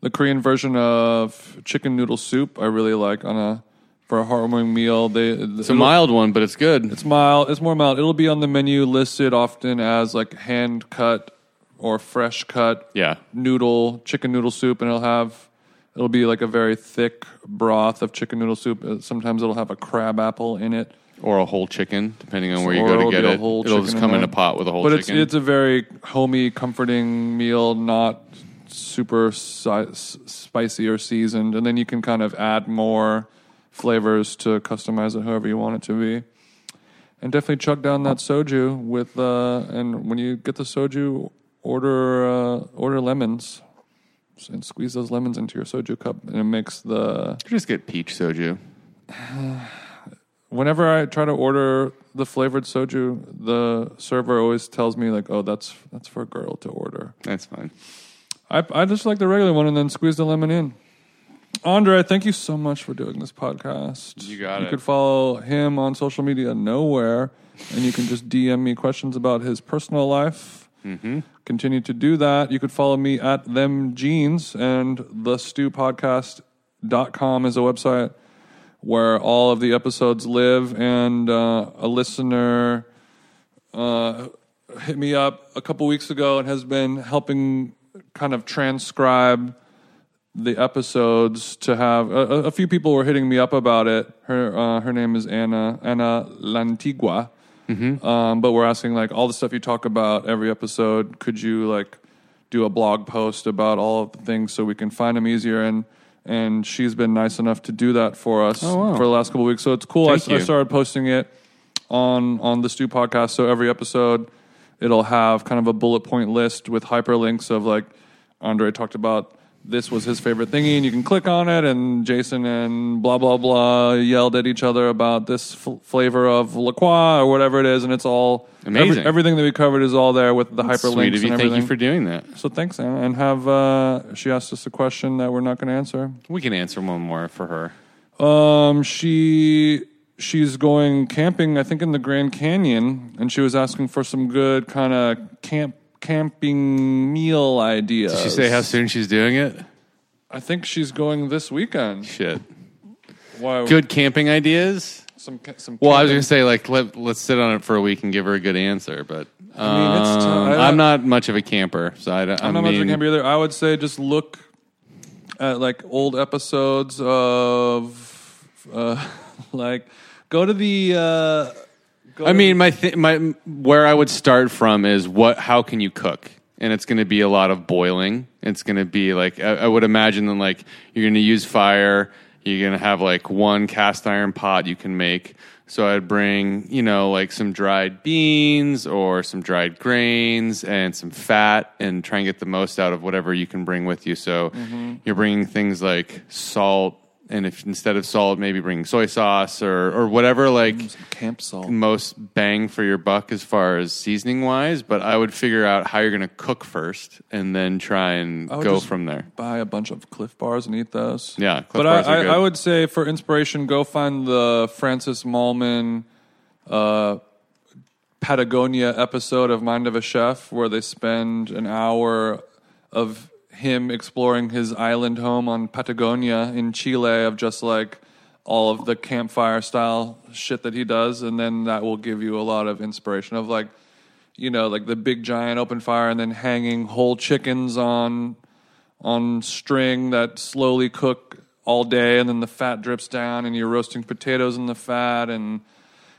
the Korean version of chicken noodle soup. I really like on a for a heartwarming meal. They It's a mild one, but it's good. It's mild. It's more mild. It'll be on the menu listed often as like hand cut or fresh cut yeah, noodle chicken noodle soup, and it'll have it'll be like a very thick broth of chicken noodle soup. Uh, Sometimes it'll have a crab apple in it, or a whole chicken, depending on where you go to get it. It'll just come in a pot with a whole chicken. but it's it's a very homey, comforting meal, not super si- spicy or seasoned, and then you can kind of add more flavors to customize it however you want it to be. And definitely chug down that soju with uh and when you get the soju order uh, order lemons and squeeze those lemons into your soju cup and it makes the just get peach soju. whenever I try to order the flavored soju, the server always tells me like, "Oh, that's that's for a girl to order." That's fine. I I just like the regular one and then squeeze the lemon in. Andre, thank you so much for doing this podcast. You got you it. You could follow him on social media nowhere, and you can just DM me questions about his personal life. Mm-hmm. Continue to do that. You could follow me at them jeans and the stew podcast.com is a website where all of the episodes live and uh, a listener uh, hit me up a couple weeks ago and has been helping kind of transcribe the episodes to have a, a- few people were hitting me up about it. Her uh, her name is Anna Anna Lantigua. Um, but we're asking like all the stuff you talk about every episode. Could you like do a blog post about all of the things so we can find them easier? And and she's been nice enough to do that for us Oh, wow. for the last couple weeks. So it's cool. I, I started posting it on on the Stew podcast. So every episode, it'll have kind of a bullet point list with hyperlinks of like Andre talked about. This was his favorite thingy, and you can click on it. And Jason and blah blah blah yelled at each other about this f- flavor of La Croix or whatever it is, and it's all Amazing. everything that we covered is all there with the Sweet hyperlinks of you. and Thank everything. you for doing that. so thanks, Anna, and have uh, she asked us a question that we're not going to answer. We can answer one more for her. Um, she she's going camping, I think, in the Grand Canyon, and she was asking for some good kind of camp camping meal ideas. Did she say how soon she's doing it? I think she's going this weekend. Shit. Why? Good camping ideas. Some ca- some. Well, I was camping- to say like let let's sit on it for a week and give her a good answer, but I mean, it's um, I- I'm not much of a camper, so I, don't- I I'm not much of a camper either. I would say just look at like old episodes of uh, like go to the. Uh, go I mean, my th- my where I would start from is what? How can you cook? And it's going to be a lot of boiling. It's going to be like I, I would imagine that like you're going to use fire. You're going to have like one cast iron pot you can make. So I'd bring you know like some dried beans or some dried grains and some fat and try and get the most out of whatever you can bring with you. So mm-hmm. you're bringing things like salt. And if instead of salt, maybe bring soy sauce or, or whatever, like camp salt. most bang for your buck as far as seasoning wise, but I would figure out how you're going to cook first and then try and I would go just from there. Buy a bunch of Clif Bars and eat those. Yeah, Clif but Bars I, are good. I, I would say for inspiration, go find the Francis Mallmann uh, Patagonia episode of Mind of a Chef, where they spend an hour of him exploring his island home on Patagonia in Chile, of just like all of the campfire style shit that he does, and then that will give you a lot of inspiration of like you know, like the big giant open fire, and then hanging whole chickens on on string that slowly cook all day, and then the fat drips down, and you're roasting potatoes in the fat, and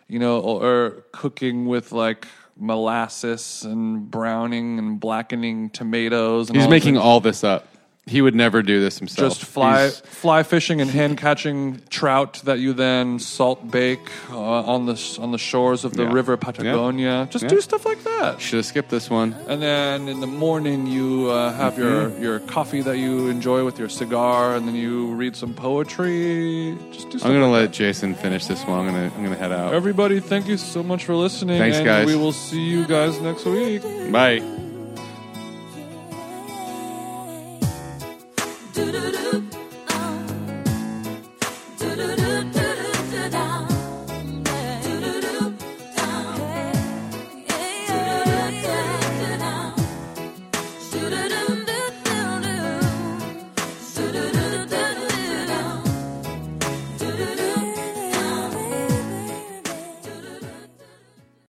you know, or, or cooking with like molasses and browning and blackening tomatoes. And He's all making all this up. He would never do this himself. just fly He's- fly fishing and hand catching trout that you then salt bake uh, on the s- on the shores of the Yeah. river Patagonia. Just Yeah. do stuff like that. Should have skipped this one. And then in the morning, you uh, have your, Mm-hmm. your coffee that you enjoy with your cigar, and then you read some poetry. Just do. Stuff I'm gonna let Jason finish this one. I'm gonna I'm gonna head out. Everybody, thank you so much for listening. Thanks, and guys. We will see you guys next week. Bye.